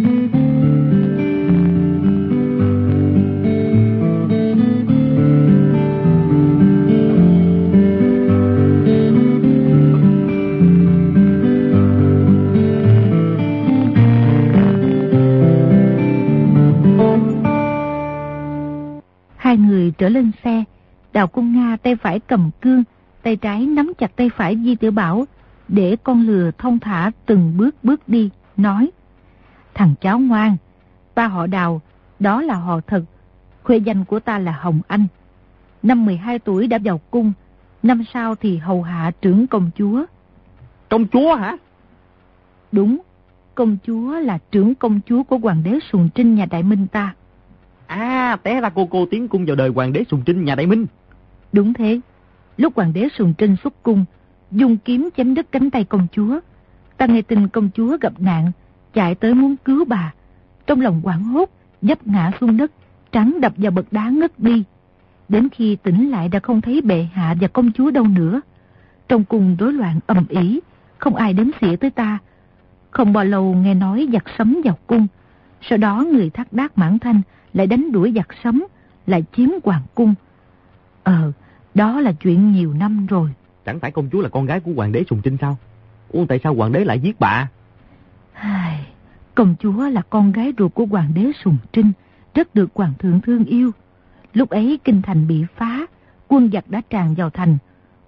Hai người trở lên xe, Đào Cung Nga tay phải cầm cương, tay trái nắm chặt tay phải Di Tiểu Bảo, để con lừa thông thả từng bước bước đi, nói Thằng cháu ngoan, ta họ Đào, đó là họ thật, khuê danh của ta là Hồng Anh. Năm 12 tuổi đã vào cung, năm sau thì hầu hạ trưởng công chúa. Công chúa hả? Đúng, công chúa là trưởng công chúa của hoàng đế Sùng Trinh nhà Đại Minh ta. À, té ra cô cô tiến cung vào đời hoàng đế Sùng Trinh nhà Đại Minh. Đúng thế, lúc hoàng đế Sùng Trinh xuất cung, dùng kiếm chém đứt cánh tay công chúa. Ta nghe tin công chúa gặp nạn, chạy tới muốn cứu bà. Trong lòng quảng hốt, dấp ngã xuống đất, trắng đập vào bậc đá ngất đi. Đến khi tỉnh lại đã không thấy bệ hạ và công chúa đâu nữa. Trong cung rối loạn ầm ĩ, không ai đến xỉa tới ta. Không bao lâu nghe nói giặc sấm vào cung. Sau đó người thác đác mãn thanh lại đánh đuổi giặc sấm, lại chiếm hoàng cung. Ờ, đó là chuyện nhiều năm rồi. Chẳng phải công chúa là con gái của hoàng đế Sùng Trinh sao? Ủa tại sao hoàng đế lại giết bà? Ai, công chúa là con gái ruột của hoàng đế Sùng Trinh, rất được hoàng thượng thương yêu. Lúc ấy kinh thành bị phá, quân giặc đã tràn vào thành.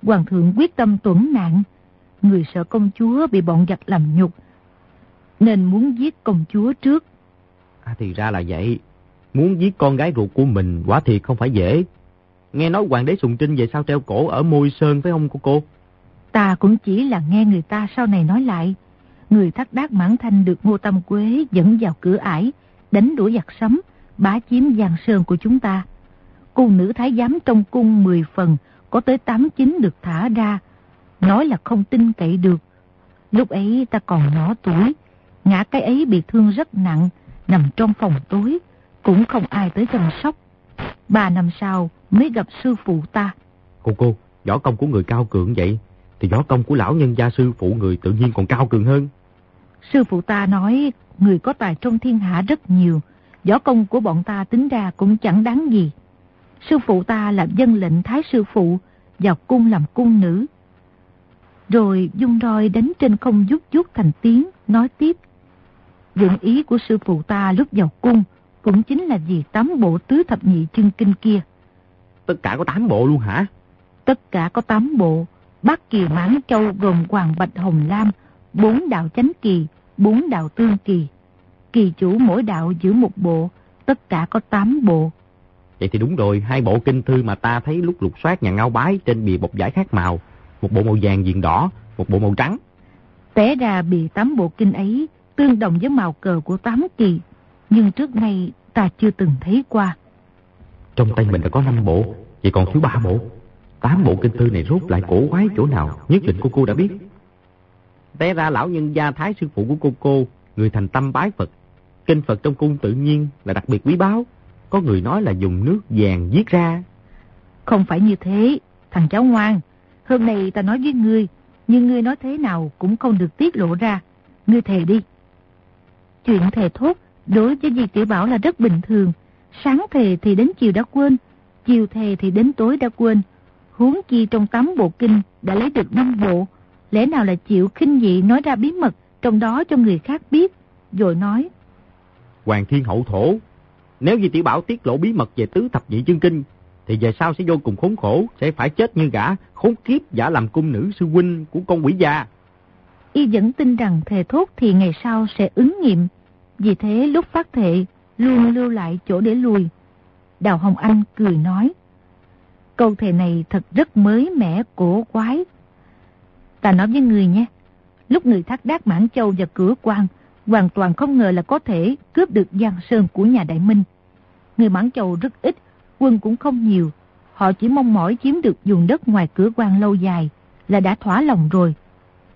Hoàng thượng quyết tâm tuẩn nạn. Người sợ công chúa bị bọn giặc làm nhục, nên muốn giết công chúa trước. À thì ra là vậy. Muốn giết con gái ruột của mình quả thiệt không phải dễ. Nghe nói hoàng đế Sùng Trinh về sao treo cổ ở môi sơn phải không cô cô? Ta cũng chỉ là nghe người ta sau này nói lại. Người thắt đác mãn thanh được Ngô Tâm Quế dẫn vào cửa ải, đánh đuổi giặc sấm, bá chiếm giang sơn của chúng ta. Cung nữ thái giám trong cung 10 phần, có tới 8-9 được thả ra. Nói là không tin cậy được. Lúc ấy ta còn nhỏ tuổi, ngã cái ấy bị thương rất nặng, nằm trong phòng tối, cũng không ai tới chăm sóc. Ba năm sau mới gặp sư phụ ta. Cô cô, võ công của người cao cường vậy, thì võ công của lão nhân gia sư phụ người tự nhiên còn cao cường hơn. Sư phụ ta nói người có tài trong thiên hạ rất nhiều, võ công của bọn ta tính ra cũng chẳng đáng gì. Sư phụ ta là dân lệnh thái sư phụ, vào cung làm cung nữ. Rồi dung roi đánh trên không rút rút thành tiếng, nói tiếp. Dụng ý của sư phụ ta lúc vào cung cũng chính là vì tám bộ tứ thập nhị chân kinh kia. Tất cả có tám bộ luôn hả? Tất cả có tám bộ. Bát kỳ mãn châu gồm hoàng bạch hồng lam, bốn đạo chánh kỳ, bốn đạo tương kỳ. Kỳ chủ mỗi đạo giữ một bộ, tất cả có tám bộ. Vậy thì đúng rồi, hai bộ kinh thư mà ta thấy lúc lục soát nhà ngao bái trên bìa bọc giải khác màu. Một bộ màu vàng diện đỏ, một bộ màu trắng. Té ra bìa tám bộ kinh ấy tương đồng với màu cờ của tám kỳ, nhưng trước nay ta chưa từng thấy qua. Trong tay mình đã có năm bộ, vậy còn thiếu ba bộ. Tám bộ kinh thư này rốt lại cổ quái chỗ nào, nhất định cô cô đã biết. Té ra lão nhân gia thái sư phụ của cô cô, người thành tâm bái Phật. Kinh Phật trong cung tự nhiên là đặc biệt quý báu. Có người nói là dùng nước vàng viết ra. Không phải như thế, thằng cháu ngoan. Hôm nay ta nói với ngươi, nhưng ngươi nói thế nào cũng không được tiết lộ ra. Ngươi thề đi. Chuyện thề thốt đối với Di Tiểu Bảo là rất bình thường. Sáng thề thì đến chiều đã quên, chiều thề thì đến tối đã quên. Huống chi trong tám bộ kinh đã lấy được năm bộ, lẽ nào là chịu khinh dị nói ra bí mật trong đó cho người khác biết, rồi nói. Hoàng Thiên Hậu Thổ, nếu Di Tiểu Bảo tiết lộ bí mật về tứ thập nhị chương kinh, thì về sau sẽ vô cùng khốn khổ, sẽ phải chết như gã khốn kiếp giả làm cung nữ sư huynh của con quỷ gia. Y vẫn tin rằng thề thốt thì ngày sau sẽ ứng nghiệm, vì thế lúc phát thệ luôn lưu lại chỗ để lùi. Đào Hồng Anh cười nói. Câu thề này thật rất mới mẻ cổ quái. Ta nói với người nhé. Lúc người thác đác Mãn Châu và cửa quan hoàn toàn không ngờ là có thể cướp được Giang Sơn của nhà Đại Minh. Người Mãn Châu rất ít, quân cũng không nhiều. Họ chỉ mong mỏi chiếm được vùng đất ngoài cửa quan lâu dài là đã thỏa lòng rồi.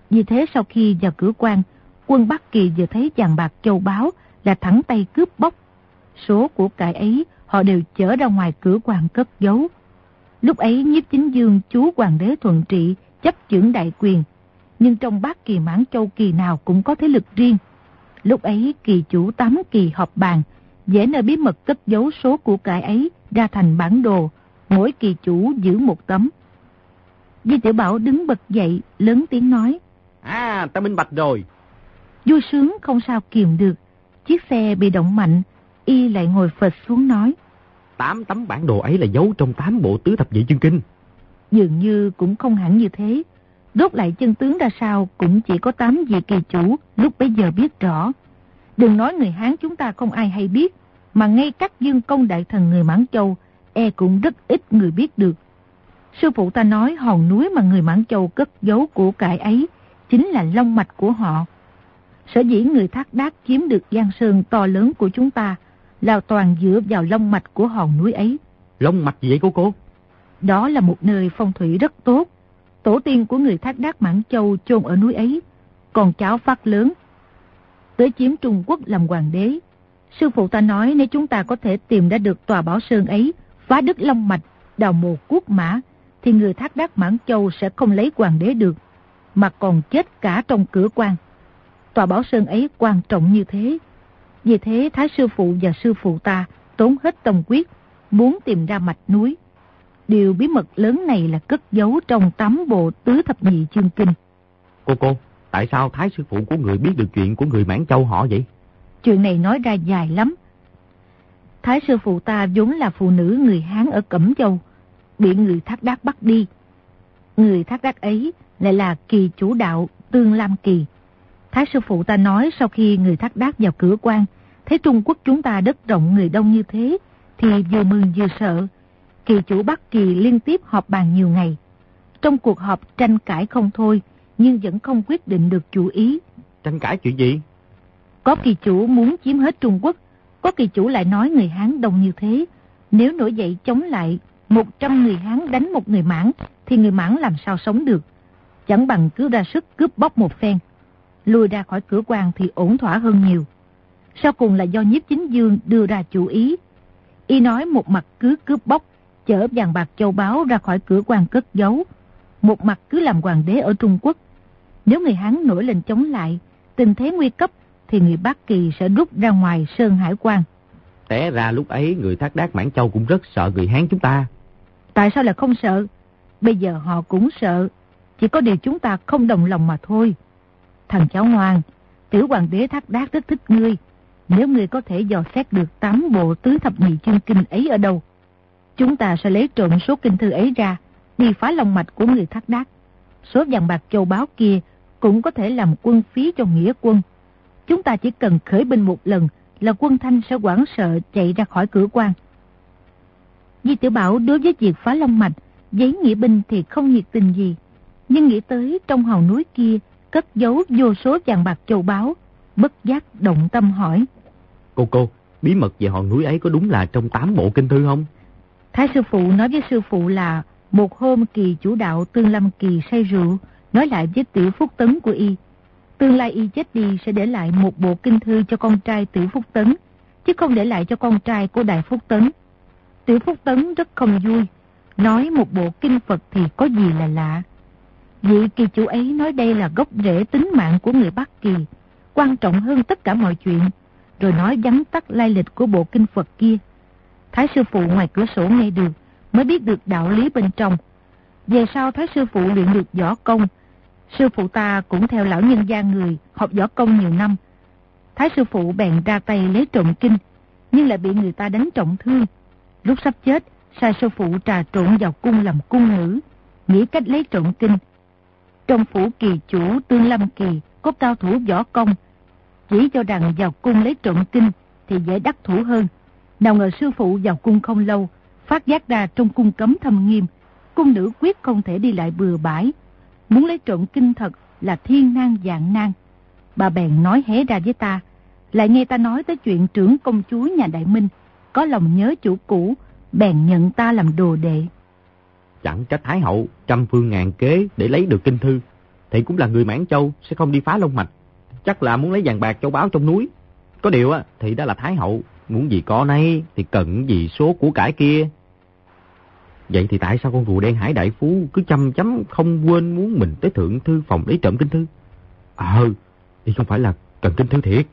Vì thế sau khi vào cửa quan, quân Bắc Kỳ vừa thấy chàng bạc châu báo là thẳng tay cướp bóc. Số của cải ấy họ đều chở ra ngoài cửa quan cất giấu. Lúc ấy nhiếp chính dương chú hoàng đế thuận trị chấp chưởng đại quyền, nhưng trong bát kỳ mãn châu kỳ nào cũng có thế lực riêng. Lúc ấy kỳ chủ tám kỳ họp bàn, dễ nơi bí mật cất giấu số của cải ấy ra thành bản đồ, mỗi kỳ chủ giữ một tấm. Di tiểu Bảo đứng bật dậy, lớn tiếng nói. À, ta minh bạch rồi. Vui sướng không sao kiềm được. Chiếc xe bị động mạnh, y lại ngồi phật xuống nói. Tám tấm bản đồ ấy là giấu trong tám bộ tứ thập nhị chương kinh. Dường như cũng không hẳn như thế. Rốt lại chân tướng ra sao cũng chỉ có tám vị kỳ chủ lúc bấy giờ biết rõ. Đừng nói người Hán chúng ta không ai hay biết, mà ngay các dương công đại thần người Mãn Châu e cũng rất ít người biết được. Sư phụ ta nói hòn núi mà người Mãn Châu cất giấu của cải ấy chính là long mạch của họ. Sở dĩ người thác đác chiếm được giang sơn to lớn của chúng ta là toàn dựa vào long mạch của hòn núi ấy. Long mạch gì vậy cô cô? Đó là một nơi phong thủy rất tốt. Tổ tiên của người thác đác Mãn Châu chôn ở núi ấy, còn cháu phát lớn. Tới chiếm Trung Quốc làm hoàng đế. Sư phụ ta nói nếu chúng ta có thể tìm ra được tòa bảo sơn ấy, phá đứt long mạch, đào mồ quốc mã, thì người thác đác Mãn Châu sẽ không lấy hoàng đế được, mà còn chết cả trong cửa quan. Tòa bảo sơn ấy quan trọng như thế. Vì thế Thái sư phụ và sư phụ ta tốn hết tâm quyết, muốn tìm ra mạch núi. Điều bí mật lớn này là cất giấu trong tám bộ tứ thập nhị chương kinh. Cô cô, tại sao Thái sư phụ của người biết được chuyện của người Mãn Châu họ vậy? Chuyện này nói ra dài lắm. Thái sư phụ ta vốn là phụ nữ người Hán ở Cẩm Châu, bị người thác đác bắt đi. Người thác đác ấy lại là kỳ chủ đạo Tương Lam Kỳ. Thái sư phụ ta nói sau khi người thác đác vào cửa quan, thấy Trung Quốc chúng ta đất rộng người đông như thế, thì vừa mừng vừa sợ. Kỳ chủ Bắc Kỳ liên tiếp họp bàn nhiều ngày. Trong cuộc họp tranh cãi không thôi, nhưng vẫn không quyết định được chủ ý. Tranh cãi chuyện gì? Có kỳ chủ muốn chiếm hết Trung Quốc, có kỳ chủ lại nói người Hán đông như thế. Nếu nổi dậy chống lại 100 người Hán đánh một người Mãn, thì người Mãn làm sao sống được. Chẳng bằng cứ ra sức cướp bóc một phen. Lùi ra khỏi cửa quan thì ổn thỏa hơn nhiều. Sau cùng là do nhiếp chính dương đưa ra chủ ý. Y nói một mặt cứ cướp bóc, chở vàng bạc châu báu ra khỏi cửa quan cất giấu. Một mặt cứ làm hoàng đế ở Trung Quốc. Nếu người Hán nổi lên chống lại, tình thế nguy cấp, thì người Bắc Kỳ sẽ rút ra ngoài Sơn Hải quan. Té ra lúc ấy người Thác Đác Mãn Châu cũng rất sợ người Hán chúng ta. Tại sao lại không sợ? Bây giờ họ cũng sợ. Chỉ có điều chúng ta không đồng lòng mà thôi. Thằng cháu ngoan, tiểu hoàng đế Thác Đác rất thích ngươi. Nếu ngươi có thể dò xét được tám bộ tứ thập nhị chương kinh ấy ở đâu, chúng ta sẽ lấy trộm số kinh thư ấy ra, đi phá lòng mạch của người Thác Đác. Số vàng bạc châu báu kia cũng có thể làm quân phí cho nghĩa quân. Chúng ta chỉ cần khởi binh một lần là quân thanh sẽ quảng sợ chạy ra khỏi cửa quan. Di tiểu Bảo đối với việc phá long mạch, giấy nghĩa binh thì không nhiệt tình gì. Nhưng nghĩ tới trong hòn núi kia cất giấu vô số vàng bạc châu báu, bất giác động tâm hỏi. Cô cô, bí mật về hòn núi ấy có đúng là trong tám bộ kinh thư không? Thái sư phụ nói với sư phụ là một hôm kỳ chủ đạo Tương Lâm Kỳ say rượu, nói lại với tiểu phúc tấn của y. Tương lai y chết đi sẽ để lại một bộ kinh thư cho con trai tiểu phúc tấn, chứ không để lại cho con trai của đại phúc tấn. Tiểu phúc tấn rất không vui, nói một bộ kinh Phật thì có gì là lạ. Vị kỳ chủ ấy nói đây là gốc rễ tính mạng của người Bắc Kỳ, quan trọng hơn tất cả mọi chuyện, rồi nói vắn tắt lai lịch của bộ kinh Phật kia. Thái sư phụ ngoài cửa sổ nghe được, mới biết được đạo lý bên trong. Về sau Thái sư phụ luyện được võ công, sư phụ ta cũng theo lão nhân gia người học võ công nhiều năm. Thái sư phụ bèn ra tay lấy trộm kinh, nhưng lại bị người ta đánh trọng thương. Lúc sắp chết, sai sư phụ trà trộn vào cung làm cung nữ, nghĩ cách lấy trộm kinh. Trong phủ kỳ chủ Tương Lâm Kỳ có cao thủ võ công, chỉ cho rằng vào cung lấy trộm kinh thì dễ đắc thủ hơn. Nào ngờ sư phụ vào cung không lâu, phát giác ra trong cung cấm thâm nghiêm, cung nữ quyết không thể đi lại bừa bãi. Muốn lấy trộm kinh thật là thiên nan dạng nan. Bà bèn nói hé ra với ta, lại nghe ta nói tới chuyện trưởng công chúa nhà Đại Minh, có lòng nhớ chủ cũ, bèn nhận ta làm đồ đệ. Chẳng trách Thái Hậu trăm phương ngàn kế để lấy được kinh thư, thì cũng là người Mãn Châu sẽ không đi phá lông mạch. Chắc là muốn lấy vàng bạc châu báu trong núi. Có điều á, thì đã là Thái Hậu, muốn gì có nay thì cần gì số của cải kia. Vậy thì tại sao con rùa đen hải đại phú cứ chăm chấm không quên muốn mình tới thượng thư phòng lấy trộm kinh thư? Ờ, thì không phải là cần kinh thư thiệt.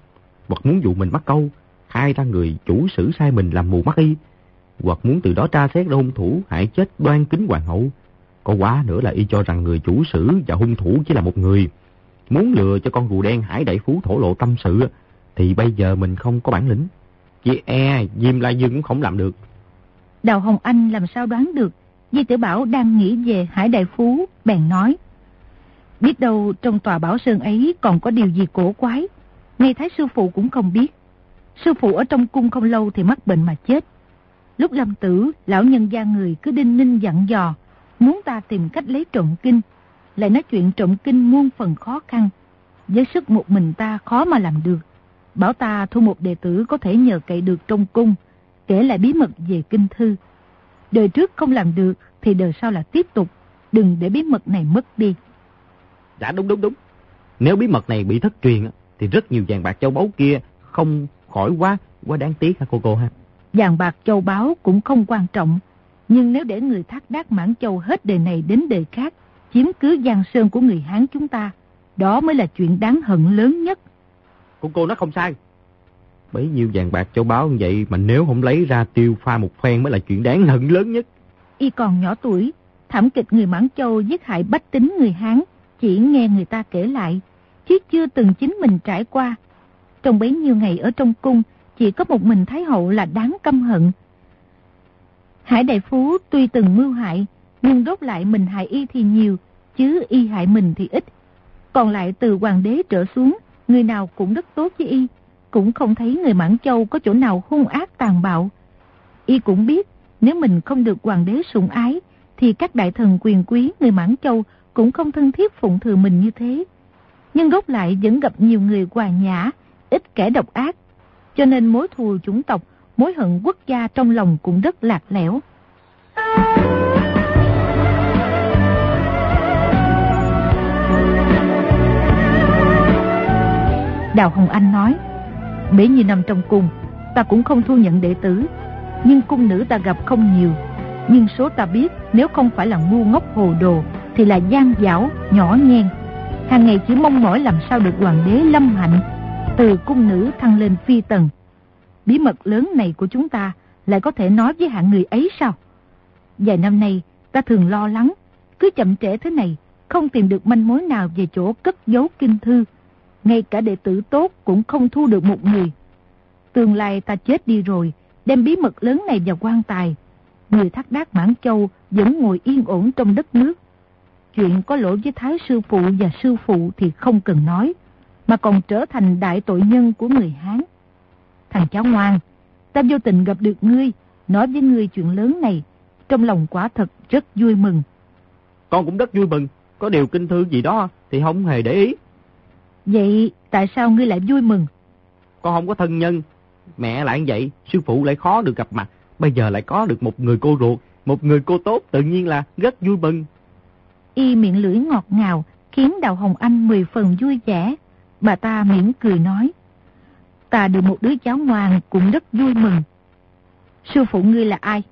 hoặc muốn dụ mình mắc câu, khai ra người chủ sử sai mình làm mù mắt y, hoặc muốn từ đó tra xét ra hung thủ hại chết đoan kính hoàng hậu. Có quá nữa là y cho rằng người chủ sử và hung thủ chỉ là một người. Muốn lừa cho con rùa đen hải đại phú thổ lộ tâm sự thì bây giờ mình không có bản lĩnh. Chị e, Diêm La Dương cũng không làm được. Đào Hồng Anh làm sao đoán được Di Tử Bảo đang nghĩ về Hải Đại Phú, bèn nói. Biết đâu trong tòa Bảo Sơn ấy còn có điều gì cổ quái, ngay Thái Sư Phụ cũng không biết. Sư Phụ ở trong cung không lâu thì mắc bệnh mà chết. Lúc lâm tử, lão nhân gia người cứ đinh ninh dặn dò, muốn ta tìm cách lấy trộm kinh, lại nói chuyện trộm kinh muôn phần khó khăn. Với sức một mình ta khó mà làm được. Bảo ta thu một đệ tử có thể nhờ cậy được trong cung, kể lại bí mật về kinh thư. Đời trước không làm được thì đời sau là tiếp tục, đừng để bí mật này mất đi. Dạ đúng đúng đúng. Nếu bí mật này bị thất truyền thì rất nhiều vàng bạc châu báu kia không khỏi quá, quá đáng tiếc hả cô cô ha. Vàng bạc châu báu cũng không quan trọng, nhưng nếu để người thác đác mãn châu hết đời này đến đời khác, chiếm cứ giang sơn của người Hán chúng ta, đó mới là chuyện đáng hận lớn nhất của cô nó không sai. Bấy nhiêu vàng bạc châu báu như vậy mà nếu không lấy ra tiêu pha một phen mới là chuyện đáng hận lớn nhất. Y còn nhỏ tuổi, thảm kịch người Mãn Châu giết hại bách tính người Hán, chỉ nghe người ta kể lại, chứ chưa từng chính mình trải qua. Trong bấy nhiêu ngày ở trong cung, chỉ có một mình Thái Hậu là đáng căm hận. Hải Đại Phú tuy từng mưu hại, nhưng đốt lại mình hại y thì nhiều, chứ y hại mình thì ít. Còn lại từ hoàng đế trở xuống, người nào cũng rất tốt với y, cũng không thấy người Mãn Châu có chỗ nào hung ác tàn bạo. Y cũng biết, nếu mình không được hoàng đế sủng ái, thì các đại thần quyền quý người Mãn Châu cũng không thân thiết phụng thừa mình như thế. Nhưng gốc lại vẫn gặp nhiều người hòa nhã, ít kẻ độc ác. Cho nên mối thù chủng tộc, mối hận quốc gia trong lòng cũng rất lạc lẽo. Đào Hồng Anh nói, bể nhiêu nằm trong cung, ta cũng không thu nhận đệ tử, nhưng cung nữ ta gặp không nhiều. Nhưng số ta biết nếu không phải là ngu ngốc hồ đồ thì là gian dảo, nhỏ nhen. Hàng ngày chỉ mong mỏi làm sao được hoàng đế lâm hạnh, từ cung nữ thăng lên phi tần. Bí mật lớn này của chúng ta lại có thể nói với hạng người ấy sao? Vài năm nay ta thường lo lắng, cứ chậm trễ thế này, không tìm được manh mối nào về chỗ cất giấu kinh thư. Ngay cả đệ tử tốt cũng không thu được một người. Tương lai ta chết đi rồi, đem bí mật lớn này vào quan tài. Người thác đác Mãn Châu vẫn ngồi yên ổn trong đất nước. Chuyện có lỗi với Thái Sư Phụ và Sư Phụ thì không cần nói, mà còn trở thành đại tội nhân của người Hán. Thằng cháu ngoan, ta vô tình gặp được ngươi, nói với ngươi chuyện lớn này, trong lòng quả thật rất vui mừng. Con cũng rất vui mừng, có điều kinh thư gì đó thì không hề để ý. Vậy tại sao ngươi lại vui mừng? Con không có thân nhân, Mẹ lại như vậy, sư phụ lại khó được gặp mặt. Bây giờ lại có được một người cô ruột, một người cô tốt tự nhiên là rất vui mừng. Y miệng lưỡi ngọt ngào, khiến Đào Hồng Anh mười phần vui vẻ. Bà ta mỉm cười nói. Ta được một đứa cháu ngoan cũng rất vui mừng. Sư phụ ngươi là ai?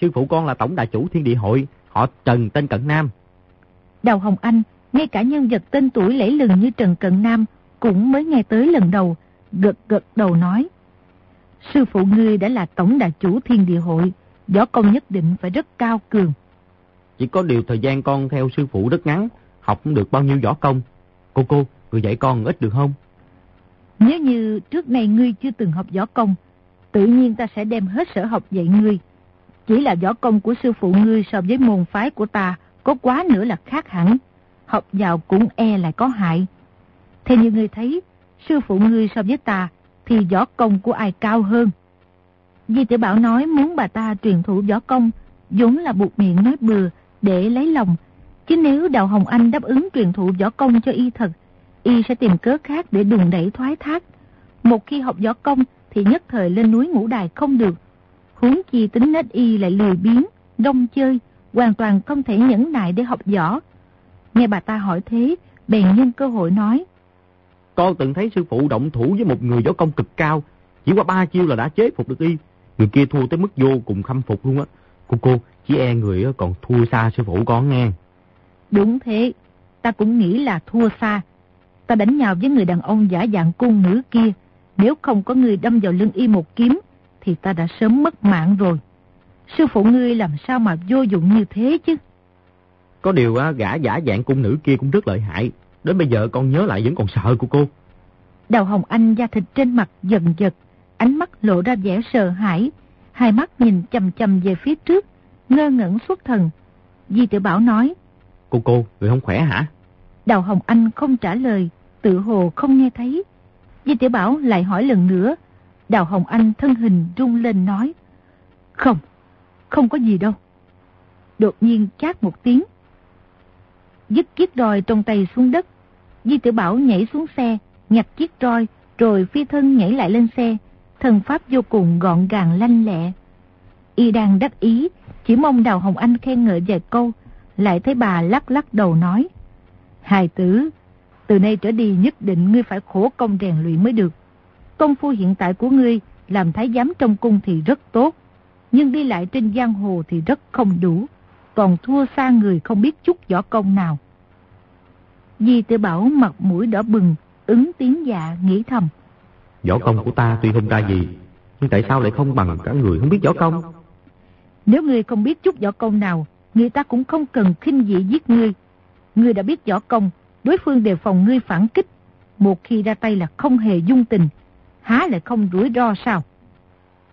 Sư phụ con là tổng đại chủ thiên địa hội, họ Trần tên Cận Nam. Đào Hồng Anh, ngay cả nhân vật tên tuổi lẫy lừng như Trần Cận Nam cũng mới nghe tới lần đầu, gật gật đầu nói. Sư phụ ngươi đã là tổng đại chủ thiên địa hội, võ công nhất định phải rất cao cường. Chỉ có điều thời gian con theo sư phụ rất ngắn, học được bao nhiêu võ công. Cô cô, người dạy con ít được không? Nếu như trước nay ngươi chưa từng học võ công, tự nhiên ta sẽ đem hết sở học dạy ngươi. Chỉ là võ công của sư phụ ngươi so với môn phái của ta có quá nữa là khác hẳn. Học vào cũng e lại có hại. Thế như ngươi thấy, sư phụ ngươi so với ta thì võ công của ai cao hơn. Di tiểu Bảo nói muốn bà ta truyền thụ võ công, vốn là buộc miệng nói bừa để lấy lòng. Chứ nếu Đào Hồng Anh đáp ứng truyền thụ võ công cho y thật, y sẽ tìm cớ khác để đùng đẩy thoái thác. Một khi học võ công thì nhất thời lên núi ngũ đài không được. Huống chi tính nết y lại lười biếng, đông chơi, hoàn toàn không thể nhẫn nại để học võ. Nghe bà ta hỏi thế, bèn nhân cơ hội nói. Con từng thấy sư phụ động thủ với một người võ công cực cao. Chỉ qua ba chiêu là đã chế phục được y. Người kia thua tới mức vô cùng khâm phục luôn á. Cô cô, chỉ e người còn thua xa sư phụ con nghe. Đúng thế, ta cũng nghĩ là thua xa. Ta đánh nhau với người đàn ông giả dạng cung nữ kia. Nếu không có người đâm vào lưng y một kiếm, thì ta đã sớm mất mạng rồi. Sư phụ ngươi làm sao mà vô dụng như thế chứ? Có điều gã giả dạng cung nữ kia cũng rất lợi hại. Đến bây giờ con nhớ lại vẫn còn sợ của cô. Đào Hồng Anh da thịt trên mặt dần giật, ánh mắt lộ ra vẻ sợ hãi, hai mắt nhìn chầm chầm về phía trước, ngơ ngẩn xuất thần. Di tiểu Bảo nói, Cô cô, người không khỏe hả? Đào Hồng Anh không trả lời, tự hồ không nghe thấy. Di tiểu Bảo lại hỏi lần nữa, Đào Hồng Anh thân hình rung lên nói, Không, không có gì đâu. Đột nhiên chát một tiếng. Dứt chiếc roi trong tay xuống đất, Di tiểu Bảo nhảy xuống xe, nhặt chiếc roi, rồi phi thân nhảy lại lên xe, thần pháp vô cùng gọn gàng lanh lẹ. Y đang đắc ý, chỉ mong Đào Hồng Anh khen ngợi vài câu, lại thấy bà lắc lắc đầu nói. Hài tử, từ nay trở đi nhất định ngươi phải khổ công rèn luyện mới được. Công phu hiện tại của ngươi làm thái giám trong cung thì rất tốt, nhưng đi lại trên giang hồ thì rất không đủ, còn thua xa người không biết chút võ công nào. Di tử bảo mặt mũi đỏ bừng, ứng tiếng dạ nghĩ thầm. Võ công của ta tuy không ra gì, nhưng tại sao lại không bằng cả người không biết võ công? Nếu ngươi không biết chút võ công nào, người ta cũng không cần khinh dị giết ngươi. Ngươi đã biết võ công, đối phương đề phòng ngươi phản kích. Một khi ra tay là không hề dung tình, há lại không rủi ro sao?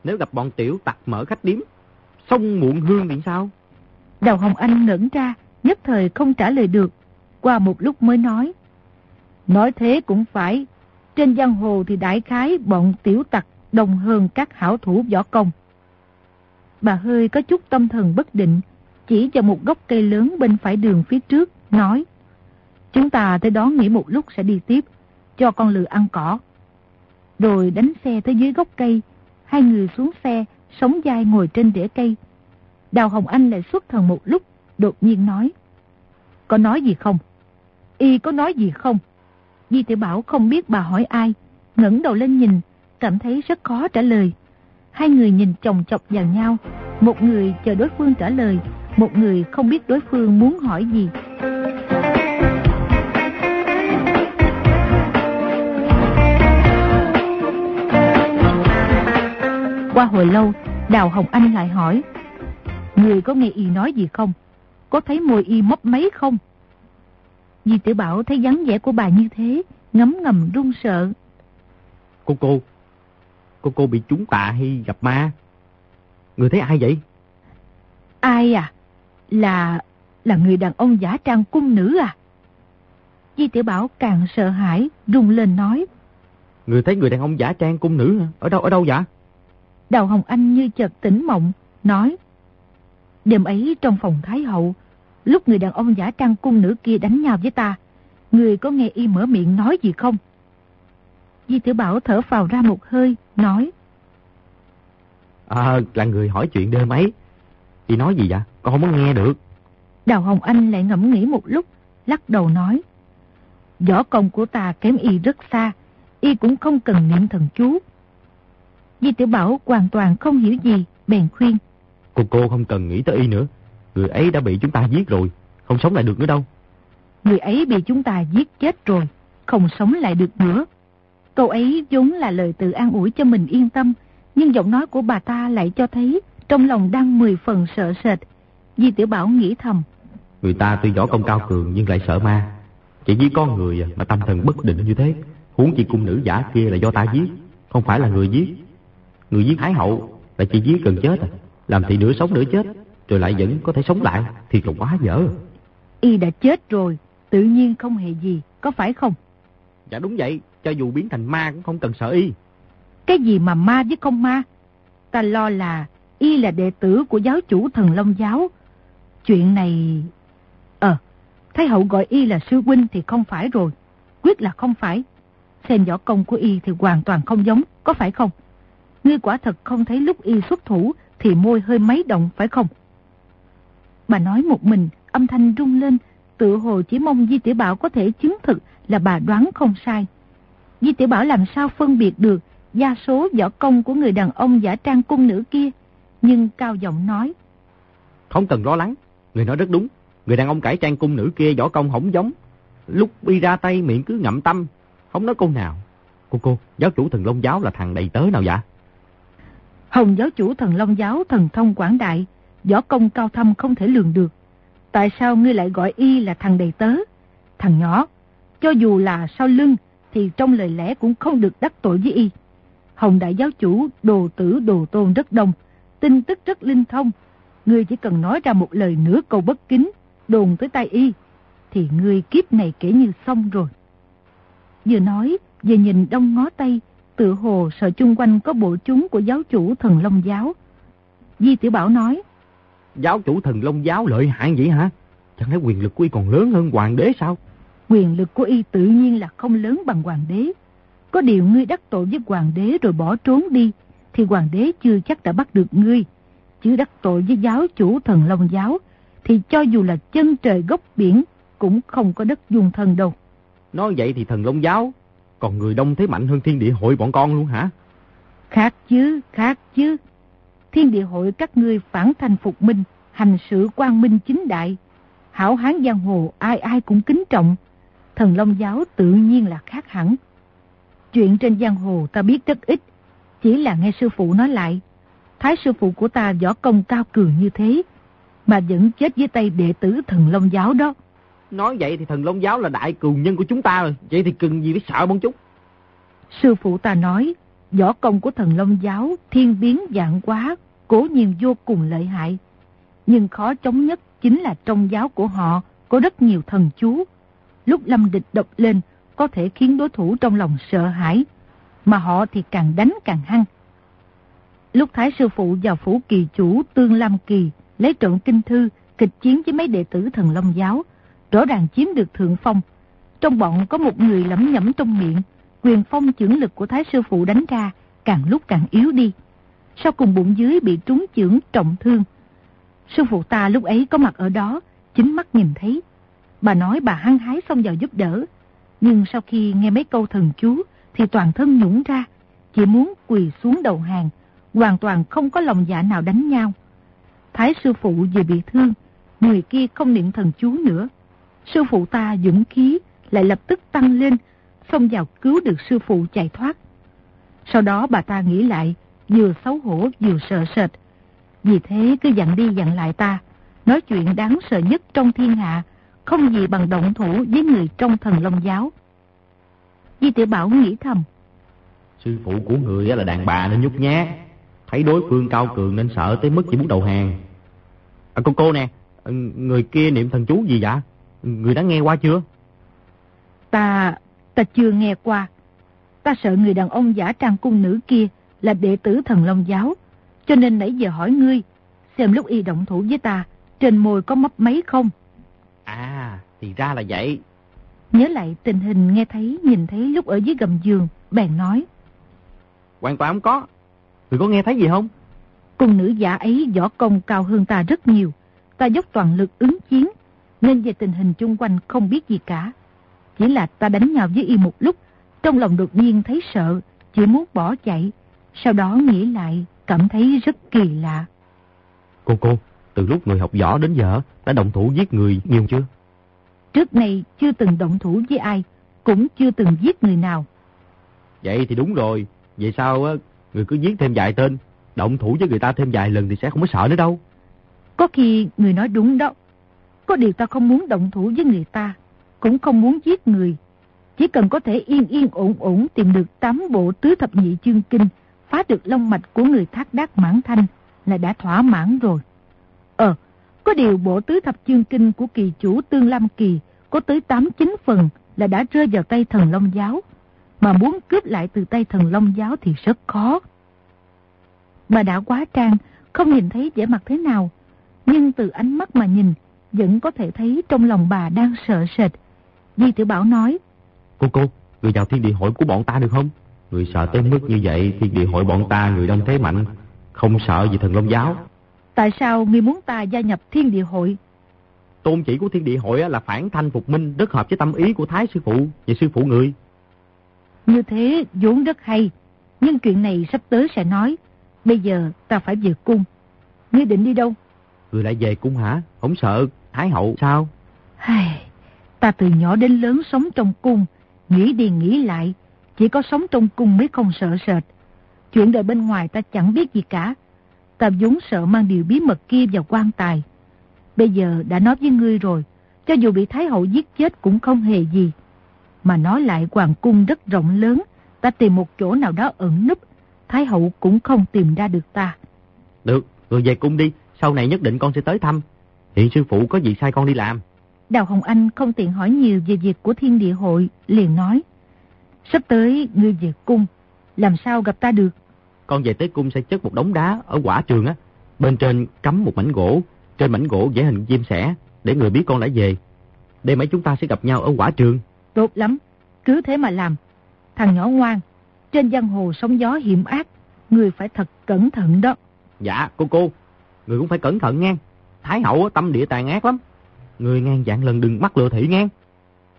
Nếu gặp bọn tiểu tặc mở khách điếm, xong muộn hương thì sao? Đầu Hồng Anh ngẩn ra, nhất thời không trả lời được. Qua một lúc mới nói. Nói thế cũng phải, trên giang hồ thì đại khái bọn tiểu tặc đồng hơn các hảo thủ võ công. Bà hơi có chút tâm thần bất định, chỉ vào một gốc cây lớn bên phải đường phía trước, nói Chúng ta tới đó nghỉ một lúc sẽ đi tiếp, cho con lừa ăn cỏ. Rồi đánh xe tới dưới gốc cây, hai người xuống xe, sống dai ngồi trên rễ cây. Đào Hồng Anh lại xuất thần một lúc, đột nhiên nói Có nói gì không? Y có nói gì không? Di tiểu Bảo không biết bà hỏi ai, ngẩng đầu lên nhìn, cảm thấy rất khó trả lời. Hai người nhìn chồng chọc vào nhau, một người chờ đối phương trả lời, một người không biết đối phương muốn hỏi gì. Qua hồi lâu, Đào Hồng Anh lại hỏi, Người có nghe y nói gì không? Có thấy môi y mấp mấy không? Di tử Bảo thấy dáng vẻ của bà như thế, ngấm ngầm run sợ. Cô cô, cô cô bị chúng tà hay gặp ma? Người thấy ai vậy? Ai à? Là... là người đàn ông giả trang cung nữ à? Di tiểu Bảo càng sợ hãi, rung lên nói. Người thấy người đàn ông giả trang cung nữ Ở đâu, ở đâu vậy? Đào Hồng Anh như chợt tỉnh mộng, nói. Đêm ấy trong phòng Thái Hậu, lúc người đàn ông giả trang cung nữ kia đánh nhau với ta, người có nghe y mở miệng nói gì không? Di tiểu Bảo thở vào ra một hơi, nói. À, là người hỏi chuyện đêm ấy. Y nói gì vậy? Con không có nghe được. Đào Hồng Anh lại ngẫm nghĩ một lúc, lắc đầu nói. Võ công của ta kém y rất xa, y cũng không cần niệm thần chú. Di tiểu Bảo hoàn toàn không hiểu gì, bèn khuyên. Cô cô không cần nghĩ tới y nữa. Người ấy đã bị chúng ta giết rồi, không sống lại được nữa đâu. Người ấy bị chúng ta giết chết rồi, không sống lại được nữa. Câu ấy vốn là lời tự an ủi cho mình yên tâm, nhưng giọng nói của bà ta lại cho thấy trong lòng đang mười phần sợ sệt. Di tiểu Bảo nghĩ thầm. Người ta tuy võ công cao cường nhưng lại sợ ma. Chỉ với con người mà tâm thần bất định như thế. Huống chi cung nữ giả kia là do ta giết, không phải là người giết. Người giết Thái Hậu là chỉ giết cần chết à. Làm thì nửa sống nửa chết, rồi lại vẫn có thể sống lại, thì còn quá dở. Y đã chết rồi, tự nhiên không hề gì, có phải không? Dạ đúng vậy, cho dù biến thành ma cũng không cần sợ y. Cái gì mà ma với không ma? Ta lo là y là đệ tử của giáo chủ thần Long Giáo. Chuyện này... Ờ, Thái hậu gọi y là sư huynh thì không phải rồi. Quyết là không phải. Xem võ công của y thì hoàn toàn không giống, có phải không? Ngươi quả thật không thấy lúc y xuất thủ thì môi hơi mấy động phải không? Bà nói một mình, âm thanh rung lên, tự hồ chỉ mong Di Tiểu Bảo có thể chứng thực là bà đoán không sai. Di Tiểu Bảo làm sao phân biệt được gia số võ công của người đàn ông giả trang cung nữ kia, nhưng cao giọng nói. Không cần lo lắng, người nói rất đúng. Người đàn ông cải trang cung nữ kia võ công hổng giống. Lúc đi ra tay miệng cứ ngậm tâm, không nói câu nào. Cô cô, giáo chủ thần Long Giáo là thằng đầy tớ nào vậy? Hồng giáo chủ thần Long Giáo thần thông quảng đại, võ công cao thâm không thể lường được. Tại sao ngươi lại gọi y là thằng đầy tớ? Thằng nhỏ, cho dù là sau lưng thì trong lời lẽ cũng không được đắc tội với y. Hồng đại giáo chủ đồ tử đồ tôn rất đông, tin tức rất linh thông. Ngươi chỉ cần nói ra một lời nửa câu bất kính, đồn tới tay y, thì ngươi kiếp này kể như xong rồi. Vừa nói, vừa nhìn đông ngó tay, tự hồ sợ chung quanh có bộ chúng của giáo chủ thần Long Giáo. Di Tiểu Bảo nói, Giáo chủ thần Long Giáo lợi hại vậy hả? Chẳng lẽ quyền lực của y còn lớn hơn hoàng đế sao? Quyền lực của y tự nhiên là không lớn bằng hoàng đế. Có điều ngươi đắc tội với hoàng đế rồi bỏ trốn đi, thì hoàng đế chưa chắc đã bắt được ngươi. Chứ đắc tội với giáo chủ thần Long Giáo, thì cho dù là chân trời gốc biển, cũng không có đất dung thân đâu. Nói vậy thì thần Long Giáo, còn người đông thế mạnh hơn thiên địa hội bọn con luôn hả? Khác chứ, khác chứ. Thiên địa hội các ngươi phản thành phục minh, hành sự quang minh chính đại. Hảo hán giang hồ ai ai cũng kính trọng. Thần Long Giáo tự nhiên là khác hẳn. Chuyện trên giang hồ ta biết rất ít, chỉ là nghe sư phụ nói lại. Thái sư phụ của ta võ công cao cường như thế, mà vẫn chết dưới tay đệ tử thần Long Giáo đó. Nói vậy thì thần Long Giáo là đại cường nhân của chúng ta rồi, vậy thì cần gì phải sợ bọn chúng? Sư phụ ta nói, võ công của thần Long Giáo thiên biến dạng quá, cố nhiên vô cùng lợi hại. Nhưng khó chống nhất chính là trong giáo của họ có rất nhiều thần chú. Lúc lâm địch độc lên, có thể khiến đối thủ trong lòng sợ hãi, mà họ thì càng đánh càng hăng. Lúc Thái Sư Phụ vào phủ kỳ chủ Tương Lam Kỳ lấy trộn kinh thư, kịch chiến với mấy đệ tử thần Long Giáo, rõ ràng chiếm được thượng phong. Trong bọn có một người lẩm nhẩm trong miệng, quyền phong chưởng lực của Thái Sư Phụ đánh ra, càng lúc càng yếu đi. Sau cùng bụng dưới bị trúng chưởng trọng thương. Sư phụ ta lúc ấy có mặt ở đó, chính mắt nhìn thấy. Bà nói bà hăng hái xong vào giúp đỡ. Nhưng sau khi nghe mấy câu thần chú, thì toàn thân nhũng ra, chỉ muốn quỳ xuống đầu hàng, hoàn toàn không có lòng dạ nào đánh nhau. Thái sư phụ vừa bị thương, người kia không niệm thần chú nữa. Sư phụ ta dũng khí lại lập tức tăng lên, xông vào cứu được sư phụ chạy thoát. Sau đó bà ta nghĩ lại, vừa xấu hổ vừa sợ sệt. Vì thế cứ dặn đi dặn lại ta, nói chuyện đáng sợ nhất trong thiên hạ, không gì bằng động thủ với người trong thần Long Giáo. Di tiểu Bảo nghĩ thầm. Sư phụ của người là đàn bà nên nhút nhát, thấy đối phương cao cường nên sợ tới mức chỉ muốn đầu hàng. À, cô cô nè, người kia niệm thần chú gì vậy? Người đã nghe qua chưa? Ta, ta chưa nghe qua. Ta sợ người đàn ông giả trang cung nữ kia là đệ tử thần Long Giáo. Cho nên nãy giờ hỏi ngươi, xem lúc y động thủ với ta, trên môi có mấp mấy không? À, thì ra là vậy. Nhớ lại tình hình nghe thấy, nhìn thấy lúc ở dưới gầm giường, bèn nói. Hoàn toàn không có. Người có nghe thấy gì không? Cung nữ giả ấy võ công cao hơn ta rất nhiều. Ta dốc toàn lực ứng chiến, nên về tình hình chung quanh không biết gì cả. Chỉ là ta đánh nhau với y một lúc, trong lòng đột nhiên thấy sợ, chỉ muốn bỏ chạy. Sau đó nghĩ lại, cảm thấy rất kỳ lạ. Cô cô, từ lúc người học võ đến giờ, đã động thủ giết người nhiều chưa? Trước này chưa từng động thủ với ai, cũng chưa từng giết người nào. Vậy thì đúng rồi, vậy sao á, người cứ giết thêm vài tên, động thủ với người ta thêm vài lần thì sẽ không có sợ nữa đâu. Có khi người nói đúng đó. Có điều ta không muốn động thủ với người ta, cũng không muốn giết người. Chỉ cần có thể yên yên ổn ổn tìm được tám bộ tứ thập nhị chương kinh, phá được long mạch của người thác đác mãn thanh là đã thỏa mãn rồi. Ờ, có điều bộ tứ thập chương kinh của kỳ chủ Tương Lam Kỳ có tới 8-9 phần là đã rơi vào tay thần Long Giáo. Mà muốn cướp lại từ tay thần Long Giáo thì rất khó. Bà đã quá trang, không nhìn thấy vẻ mặt thế nào. Nhưng từ ánh mắt mà nhìn, vẫn có thể thấy trong lòng bà đang sợ sệt. Di Tử Bảo nói. Cô cô, người vào thiên địa hội của bọn ta được không? Người sợ tới mức như vậy, thiên địa hội bọn ta người đông thế mạnh, không sợ gì thần Long Giáo. Tại sao ngươi muốn ta gia nhập thiên địa hội? Tôn chỉ của thiên địa hội là phản thanh phục minh, rất hợp với tâm ý của Thái sư phụ và sư phụ người. Như thế vốn rất hay, nhưng chuyện này sắp tới sẽ nói. Bây giờ ta phải về cung. Ngươi định đi đâu? Người lại về cung hả? Không sợ Thái hậu sao? Ai, ta từ nhỏ đến lớn sống trong cung, nghĩ đi nghĩ lại, Chỉ có sống trong cung mới không sợ sệt. Chuyện đời bên ngoài ta chẳng biết gì cả. Ta vốn sợ mang điều bí mật kia vào quan tài. Bây giờ đã nói với ngươi rồi, cho dù bị Thái Hậu giết chết cũng không hề gì. Mà nói lại hoàng cung rất rộng lớn, ta tìm một chỗ nào đó ẩn núp, Thái Hậu cũng không tìm ra được ta. Được, người về cung đi, sau này nhất định con sẽ tới thăm. Hiện sư phụ có gì sai con đi làm. Đào Hồng Anh không tiện hỏi nhiều về việc của thiên địa hội, liền nói. Sắp tới ngươi về cung, làm sao gặp ta được? Con về tới cung sẽ chất một đống đá ở quả trường á. Bên trên cắm một mảnh gỗ, trên mảnh gỗ vẽ hình chim sẻ, để người biết con đã về. Đêm mấy chúng ta sẽ gặp nhau ở quả trường. Tốt lắm, cứ thế mà làm. Thằng nhỏ ngoan, trên giang hồ sóng gió hiểm ác, người phải thật cẩn thận đó. Dạ, cô cô, người cũng phải cẩn thận nghe. Thái hậu tâm địa tàn ác lắm. Người ngang dạng lần đừng mắc lừa thị nghe.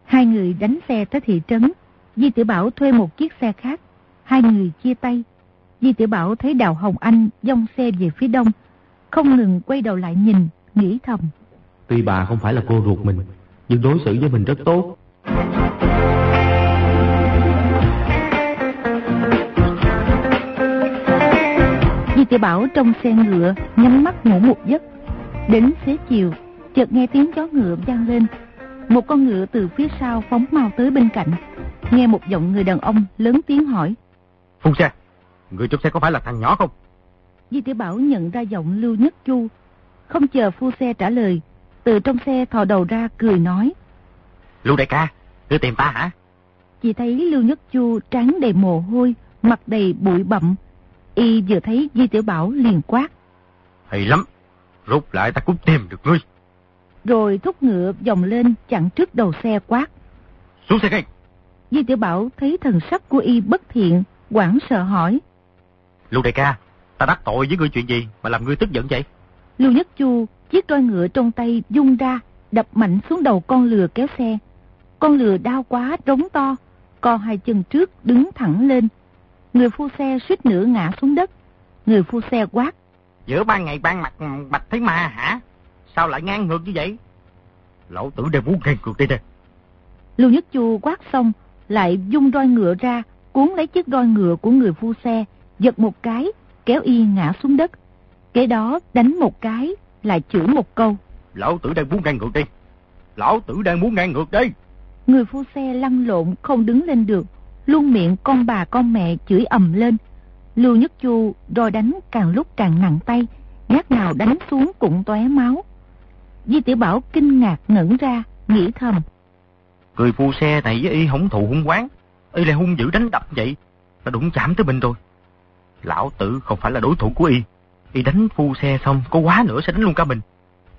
Hai người đánh xe tới thị trấn. Di Tiểu Bảo thuê một chiếc xe khác. Hai người chia tay. Di Tiểu Bảo thấy Đào Hồng Anh dông xe về phía đông. Không ngừng quay đầu lại nhìn, nghĩ thầm. Tuy bà không phải là cô ruột mình, nhưng đối xử với mình rất tốt. Di Tiểu Bảo trong xe ngựa nhắm mắt ngủ một giấc. Đến xế chiều, chợt nghe tiếng chó ngựa vang lên. Một con ngựa từ phía sau phóng mau tới bên cạnh. Nghe một giọng người đàn ông lớn tiếng hỏi. Phu xe, người trong xe có phải là thằng nhỏ không? Di Tiểu Bảo nhận ra giọng Lưu Nhất Chu. Không chờ phu xe trả lời, từ trong xe thò đầu ra cười nói. Lưu đại ca, ngươi tìm ta hả? Chỉ thấy Lưu Nhất Chu trán đầy mồ hôi, mặt đầy bụi bặm. Y vừa thấy Di Tiểu Bảo liền quát. Hay lắm, rút lại ta cũng tìm được ngươi. Rồi thúc ngựa vòng lên chặn trước đầu xe quát. Xuống xe ngay. Di Tiểu Bảo thấy thần sắc của Y bất thiện, quảng sợ hỏi. Lưu đại ca, ta đắc tội với ngươi chuyện gì mà làm ngươi tức giận vậy? Lưu Nhất Chu chiếc roi ngựa trong tay dung ra, đập mạnh xuống đầu con lừa kéo xe. Con lừa đau quá rống to, co hai chân trước đứng thẳng lên. Người phu xe suýt nữa ngã xuống đất. Người phu xe quát. Giữa ban ngày ban mặt bạch thấy ma hả? Sao lại ngang ngược như vậy? Lão tử đều muốn ngang ngược đây nè. Lưu Nhất Chu quát xong, lại dung roi ngựa ra, cuốn lấy chiếc roi ngựa của người phu xe, giật một cái, kéo y ngã xuống đất. Kế đó đánh một cái, lại chửi một câu. Lão tử đang muốn ngang ngược đi. Lão tử đang muốn ngang ngược đi. Người phu xe lăn lộn không đứng lên được, luôn miệng con bà con mẹ chửi ầm lên. Lưu Nhất Chu rồi đánh càng lúc càng nặng tay, nhát nào đánh xuống cũng tóe máu. Di Tiểu Bảo kinh ngạc ngẩn ra, nghĩ thầm. Người phu xe này với y hổng thù hung quán, y lại hung dữ đánh đập vậy, là đụng chạm tới mình rồi. Lão tử không phải là đối thủ của y, y đánh phu xe xong có quá nữa sẽ đánh luôn cả mình.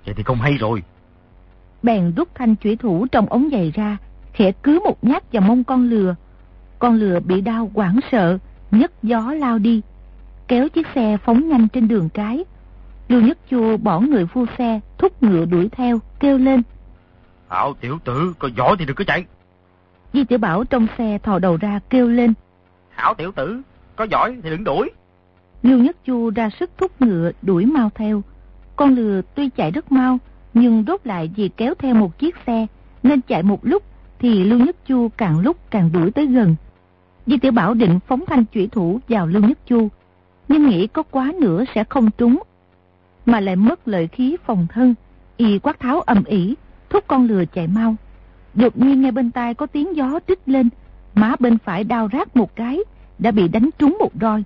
Vậy thì không hay rồi. Bèn rút thanh chủy thủ trong ống giày ra, khẽ cứ một nhát vào mông con lừa. Con lừa bị đau quảng sợ, nhấc gió lao đi, kéo chiếc xe phóng nhanh trên đường cái. Lưu Nhất Chu bỏ người phu xe, thúc ngựa đuổi theo, kêu lên. Hảo tiểu tử, có giỏi thì đừng có chạy. Di Tiểu Bảo trong xe thò đầu ra kêu lên. Hảo tiểu tử, có giỏi thì đừng đuổi. Lưu Nhất Chu ra sức thúc ngựa đuổi mau theo. Con lừa tuy chạy rất mau, nhưng rốt lại vì kéo theo một chiếc xe, nên chạy một lúc thì Lưu Nhất Chu càng lúc càng đuổi tới gần. Di Tiểu Bảo định phóng thanh chủy thủ vào Lưu Nhất Chu, nhưng nghĩ có quá nữa sẽ không trúng, mà lại mất lợi khí phòng thân, y quát tháo ầm ỉ, thúc con lừa chạy mau. Đột nhiên nghe bên tai có tiếng gió trích lên, má bên phải đau rát một cái, đã bị đánh trúng một roi.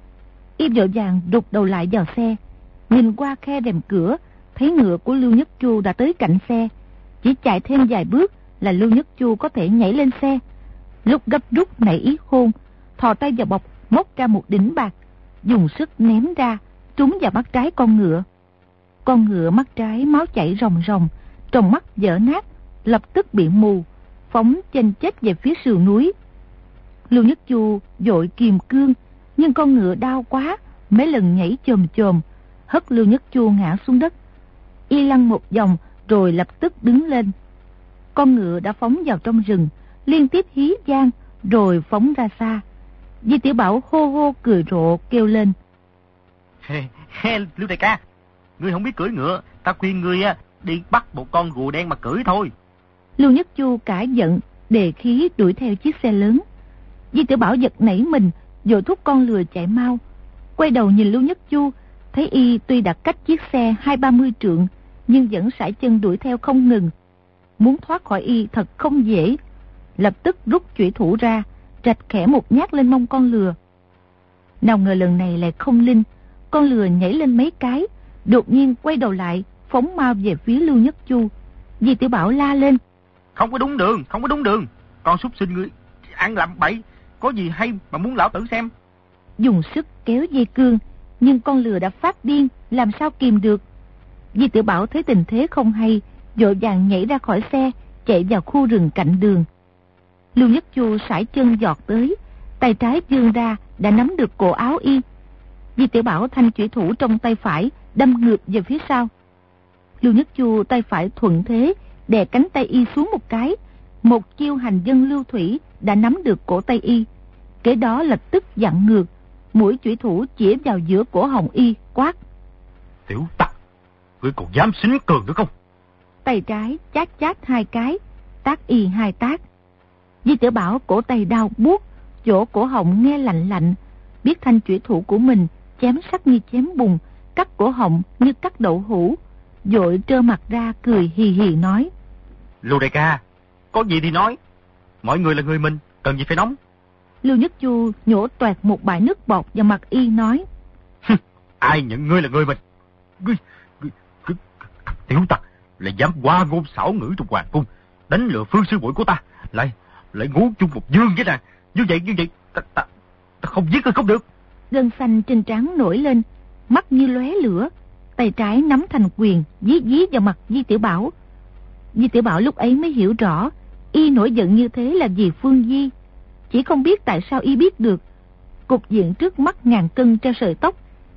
Y vội vàng đục đầu lại vào xe, nhìn qua khe rèm cửa, thấy ngựa của Lưu Nhất Chu đã tới cạnh xe. Chỉ chạy thêm vài bước là Lưu Nhất Chu có thể nhảy lên xe. Lúc gấp rút nảy ý khôn thò tay vào bọc, móc ra một đỉnh bạc, dùng sức ném ra, trúng vào mắt trái con ngựa. Con ngựa mắt trái máu chảy ròng ròng, trong mắt dở nát, lập tức bị mù, phóng chênh chết về phía sườn núi. Lưu Nhất Chu dội kiềm cương, nhưng con ngựa đau quá, mấy lần nhảy chồm chồm, hất Lưu Nhất Chu ngã xuống đất. Y lăn một vòng rồi lập tức đứng lên. Con ngựa đã phóng vào trong rừng, liên tiếp hí gian rồi phóng ra xa. Di Tiểu Bảo hô hô cười rộ kêu lên. He, he, Lưu đại ca, ngươi không biết cưỡi ngựa, ta khuyên ngươi á đi bắt một con rùa đen mà cưỡi thôi. Lưu Nhất Chu cả giận, đề khí đuổi theo chiếc xe lớn. Di tiểu Bảo giật nảy mình, rồi thúc con lừa chạy mau. Quay đầu nhìn Lưu Nhất Chu, thấy y tuy đã cách chiếc xe hai ba mươi trượng, nhưng vẫn sải chân đuổi theo không ngừng. Muốn thoát khỏi y thật không dễ. Lập tức rút chủy thủ ra, rạch khẽ một nhát lên mông con lừa. Nào ngờ lần này lại không linh, con lừa nhảy lên mấy cái, đột nhiên quay đầu lại, phóng mau về phía Lưu Nhất Chu. Di tiểu Bảo la lên. Không có đúng đường, không có đúng đường. Con súc sinh ngươi ăn làm bậy, có gì hay mà muốn lão tử xem. Dùng sức kéo dây cương, nhưng con lừa đã phát điên, làm sao kìm được. Di tiểu Bảo thấy tình thế không hay, dội vàng nhảy ra khỏi xe, chạy vào khu rừng cạnh đường. Lưu Nhất Chu sải chân giọt tới, tay trái dương ra đã nắm được cổ áo y. Di tiểu Bảo thanh chủy thủ trong tay phải, đâm ngược về phía sau. Lưu Nhất Chu tay phải thuận thế, đè cánh tay y xuống một cái. Một chiêu hành dân lưu thủy đã nắm được cổ tay y. Kế đó lập tức dặn ngược, mũi chủy thủ chỉ vào giữa cổ hồng y, quát. Tiểu tặc, ngươi còn dám xính cường nữa không? Tay trái chát chát hai cái, tác y hai tác. Di tiểu Bảo cổ tay đau buốt, chỗ cổ họng nghe lạnh lạnh, biết thanh chủy thủ của mình chém sắc như chém bùn, cắt cổ họng như cắt đậu hũ, dội trơ mặt ra cười hì hì nói. Lưu đại ca, có gì thì nói. Mọi người là người mình, cần gì phải nóng. Lưu Nhất Chu nhổ toẹt một bãi nước bọt vào mặt y nói. Ai nhận ngươi là người mình? Ngươi, ngươi, ngươi, tiểu tặc, lại dám qua ngôn xảo ngữ trong hoàng cung, đánh lừa phương sư muội của ta, lại, lại ngủ chung một dương với nàng. Như vậy, như vậy, ta, ta, ta không giết ngươi không được. Gân xanh trên trán nổi lên, mắt như lóe lửa, tay trái nắm thành quyền, dí dí vào mặt Di Tiểu Bảo. Di Tiểu Bảo lúc ấy mới hiểu rõ, y nổi giận như thế là vì Phương Di. Chỉ không biết tại sao y biết được. Cục diện trước mắt ngàn cân treo sợi tóc,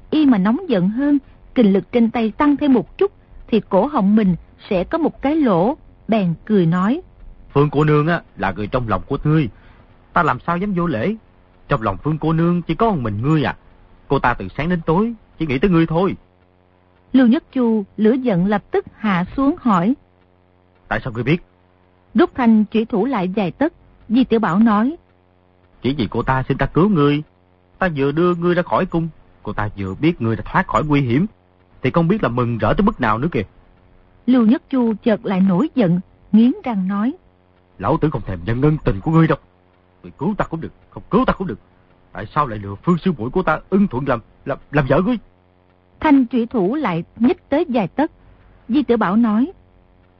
y mà nóng giận hơn, kình lực trên tay tăng thêm một chút, thì cổ họng mình sẽ có một cái lỗ, bèn cười nói. Phương cô nương á là người trong lòng của ngươi, ta làm sao dám vô lễ. Trong lòng Phương cô nương chỉ có một mình ngươi à. Cô ta từ sáng đến tối, chỉ nghĩ tới ngươi thôi. Lưu Nhất Chu lửa giận lập tức hạ xuống hỏi. Tại sao ngươi biết? Rút thanh chỉ thủ lại dài tất, Di Tiểu Bảo nói. Chỉ vì cô ta xin ta cứu ngươi. Ta vừa đưa ngươi ra khỏi cung, cô ta vừa biết ngươi đã thoát khỏi nguy hiểm. Thì không biết là mừng rỡ tới mức nào nữa kìa. Lưu Nhất Chu chợt lại nổi giận, nghiến răng nói. Lão tử không thèm nhận ngân tình của ngươi đâu. Người cứu ta cũng được, không cứu ta cũng được. Tại sao lại lừa phương sư muội của ta ưng thuận làm, làm, làm vợ ngươi? Thanh trụy thủ lại nhích tới dài tấc. Di tử Bảo nói.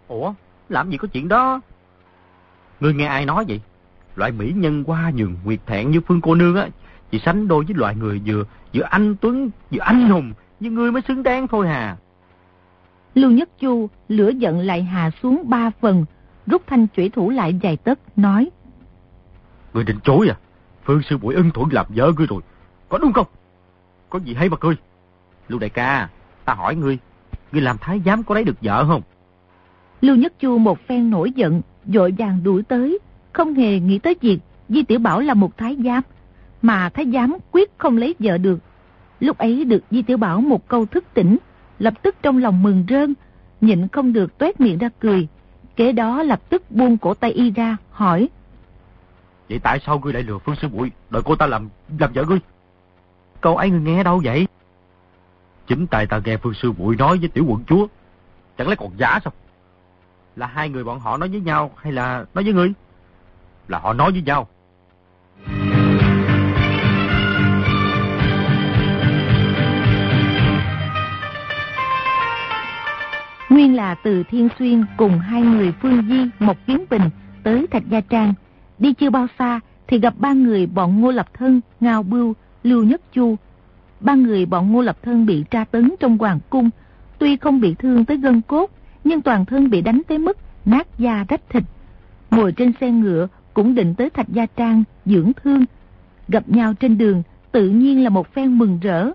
Ủa, làm gì có chuyện đó? Ngươi nghe ai nói vậy? Loại mỹ nhân qua nhường nguyệt thẹn như Phương cô nương á, chỉ sánh đôi với loại người vừa vừa anh tuấn, vừa anh hùng, như ngươi mới xứng đáng thôi hà. Lưu Nhất Chu lửa giận lại hạ xuống ba phần, rút thanh chủy thủ lại dài tấc, nói. Ngươi định chối à? Phương sư bụi ân thuận làm vợ ngươi rồi, có đúng không? Có gì hay mà cười? Lưu đại ca, ta hỏi ngươi, ngươi làm thái giám có lấy được vợ không? Lưu Nhất Chu một phen nổi giận, dội vàng đuổi tới, không hề nghĩ tới việc Di Tiểu Bảo là một thái giám, mà thái giám quyết không lấy vợ được. Lúc ấy được Di Tiểu Bảo một câu thức tỉnh, lập tức trong lòng mừng rơn, nhịn không được toét miệng ra cười. Kế đó lập tức buông cổ tay y ra, hỏi. Vậy tại sao ngươi lại lừa Phương Sư Bụi, đợi cô ta làm làm vợ ngươi? Câu ấy ngươi nghe đâu vậy? Chính tại ta nghe Phương Sư Bụi nói với tiểu quận chúa. Chẳng lẽ còn giả sao? Là hai người bọn họ nói với nhau hay là nói với ngươi? Là họ nói với nhau. Nguyên là từ Thiên Xuyên cùng hai người Phương Di, Mộc Kiến Bình tới Thạch Gia Trang. Đi chưa bao xa thì gặp ba người bọn Ngô Lập Thân, Ngao Bưu, Lưu Nhất Chu. Ba người bọn Ngô Lập Thân bị tra tấn trong hoàng cung. Tuy không bị thương tới gân cốt, nhưng toàn thân bị đánh tới mức nát da rách thịt. Ngồi trên xe ngựa cũng định tới Thạch Gia Trang dưỡng thương. Gặp nhau trên đường tự nhiên là một phen mừng rỡ.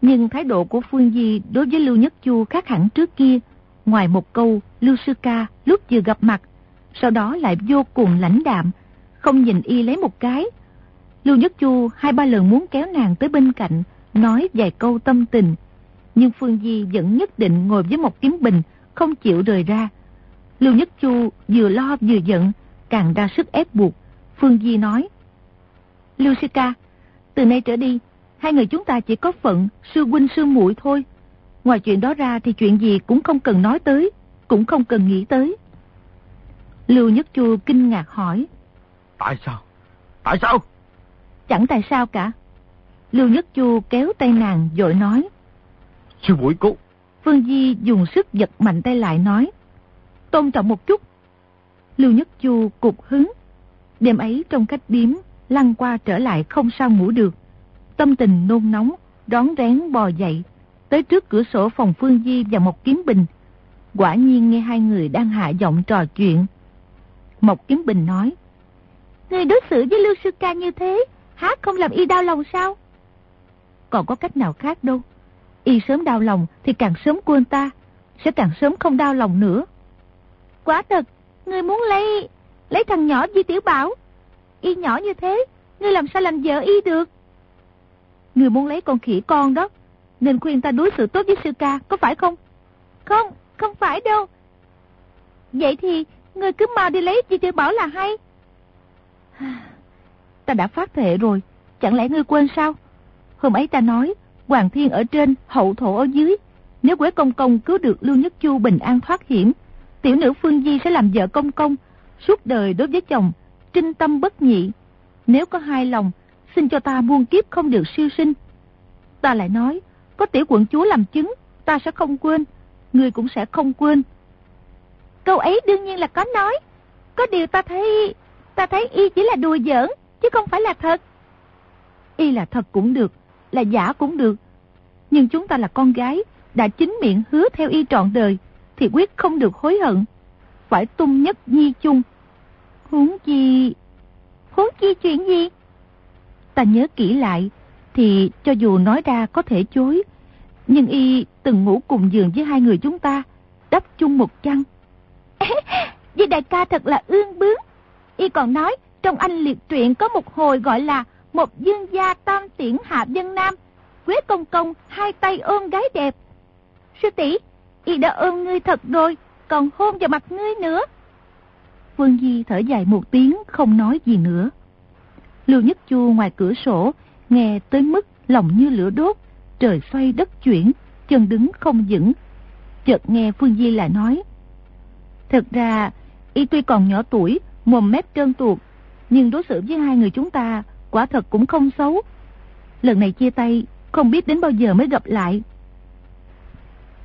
Nhưng thái độ của Phương Di đối với Lưu Nhất Chu khác hẳn trước kia. Ngoài một câu Lưu Sư Ca lúc vừa gặp mặt, sau đó lại vô cùng lãnh đạm, không nhìn y lấy một cái. Lưu Nhất Chu hai ba lần muốn kéo nàng tới bên cạnh, nói vài câu tâm tình. Nhưng Phương Di vẫn nhất định ngồi với một kiếm bình, không chịu rời ra. Lưu Nhất Chu vừa lo vừa giận, càng ra sức ép buộc. Phương Di nói. Lưu Sư Ca, từ nay trở đi, hai người chúng ta chỉ có phận sư huynh sư muội thôi. Ngoài chuyện đó ra thì chuyện gì cũng không cần nói tới, cũng không cần nghĩ tới. Lưu Nhất Chu kinh ngạc hỏi. Tại sao? Tại sao? Chẳng tại sao cả. Lưu Nhất Chu kéo tay nàng dội nói. Sư muội cô. Phương Di dùng sức giật mạnh tay lại nói. Tôn trọng một chút. Lưu Nhất Chu cục hứng. Đêm ấy trong cách điếm, lăn qua trở lại không sao ngủ được. Tâm tình nôn nóng, đón rén bò dậy, tới trước cửa sổ phòng Phương Di và một kiếm bình. Quả nhiên nghe hai người đang hạ giọng trò chuyện. Một kiếm bình nói. Người đối xử với Lưu Sư Ca như thế, há không làm y đau lòng sao? Còn có cách nào khác đâu. Y sớm đau lòng thì càng sớm quên ta, sẽ càng sớm không đau lòng nữa. Quả thật, người muốn lấy lấy thằng nhỏ Di Tiểu Bảo. Y nhỏ như thế, ngươi làm sao làm vợ y được? Người muốn lấy con khỉ con đó, nên khuyên ta đối xử tốt với sư ca, có phải không? Không, không phải đâu. Vậy thì, người cứ mau đi lấy Di Tiểu Bảo là hay. Ta đã phát thệ rồi, chẳng lẽ ngươi quên sao? Hôm ấy ta nói, Hoàng Thiên ở trên, hậu thổ ở dưới. Nếu Quế Công Công cứu được Lưu Nhất Chu bình an thoát hiểm, tiểu nữ Phương Di sẽ làm vợ Công Công, suốt đời đối với chồng, trinh tâm bất nhị. Nếu có hai lòng, xin cho ta muôn kiếp không được siêu sinh. Ta lại nói, có tiểu quận chúa làm chứng, ta sẽ không quên, người cũng sẽ không quên. Câu ấy đương nhiên là có nói. Có điều ta thấy, ta thấy y chỉ là đùa giỡn, chứ không phải là thật. Y là thật cũng được, là giả cũng được. Nhưng chúng ta là con gái, đã chính miệng hứa theo y trọn đời, thì quyết không được hối hận. Phải tung nhất nhi chung. Huống chi... Huống chi chuyện gì? Ta nhớ kỹ lại, thì cho dù nói ra có thể chối, nhưng y từng ngủ cùng giường với hai người chúng ta, đắp chung một chăn. Vì đại ca thật là ương bướng. Y còn nói, trong anh liệt truyện có một hồi gọi là một dương gia tam tiễn hạ dân nam, Quế công công hai tay ôm gái đẹp. Sư tỷ y đã ôm ngươi thật rồi, còn hôn vào mặt ngươi nữa. Phương Di thở dài một tiếng, không nói gì nữa. Lưu Nhất Chu ngoài cửa sổ, nghe tới mức lòng như lửa đốt, trời xoay đất chuyển, chân đứng không vững. Chợt nghe Phương Di lại nói. Thật ra, y tuy còn nhỏ tuổi, mồm mép trơn tuột, nhưng đối xử với hai người chúng ta quả thật cũng không xấu. Lần này chia tay, không biết đến bao giờ mới gặp lại.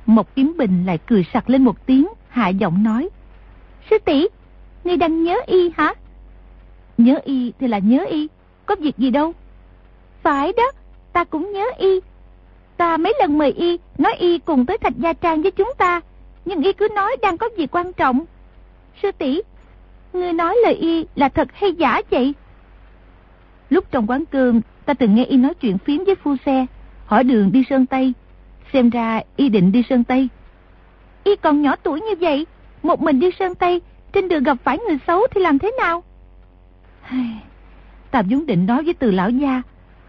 Một kiếm bình lại cười sặc lên một tiếng, hạ giọng nói. Sư tỷ ngươi đang nhớ y hả? Nhớ y thì là nhớ y, có việc gì đâu. Phải đó, ta cũng nhớ y. Ta mấy lần mời y, nói y cùng tới thạch gia trang với chúng ta, nhưng y cứ nói đang có việc quan trọng. Sư tỷ ngươi nói lời y là thật hay giả vậy? Lúc trong quán cơm, ta từng nghe y nói chuyện phím với phu xe, hỏi đường đi Sơn Tây. Xem ra y định đi Sơn Tây. Y còn nhỏ tuổi như vậy, một mình đi Sơn Tây, trên đường gặp phải người xấu thì làm thế nào? Ta vốn định nói với từ lão gia,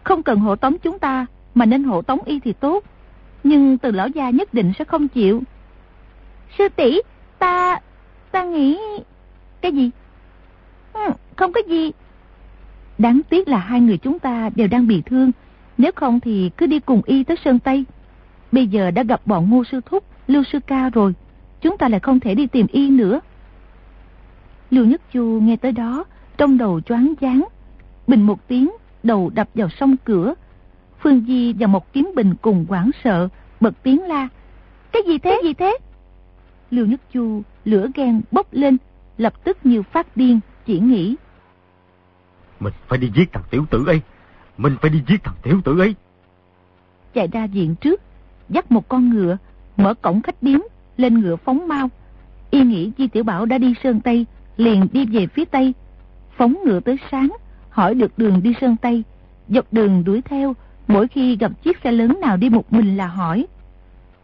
không cần hộ tống chúng ta, mà nên hộ tống y thì tốt. Nhưng từ lão gia nhất định sẽ không chịu. Sư tỷ ta... ta nghĩ... Cái gì? Ừ, không có gì, Đáng tiếc là hai người chúng ta đều đang bị thương. Nếu không thì cứ đi cùng y tới Sơn Tây. Bây giờ đã gặp bọn ngô sư thúc, lưu sư ca rồi. Chúng ta lại không thể đi tìm y nữa. Lưu Nhất Chu nghe tới đó, trong đầu choáng váng. Bình một tiếng, đầu đập vào sông cửa. Phương Di và một kiếm bình cùng quảng sợ, bật tiếng la. Cái gì thế? Cái gì thế? Lưu Nhất Chu lửa ghen bốc lên, lập tức như phát điên, chỉ nghĩ mình phải đi giết thằng tiểu tử ấy. Mình phải đi giết thằng tiểu tử ấy. Chạy ra viện trước, dắt một con ngựa, mở cổng khách điếm, lên ngựa phóng mau. Y nghĩ Di Tiểu Bảo đã đi Sơn Tây, liền đi về phía Tây. Phóng ngựa tới sáng, hỏi được đường đi Sơn Tây. Dọc đường đuổi theo, mỗi khi gặp chiếc xe lớn nào đi một mình là hỏi.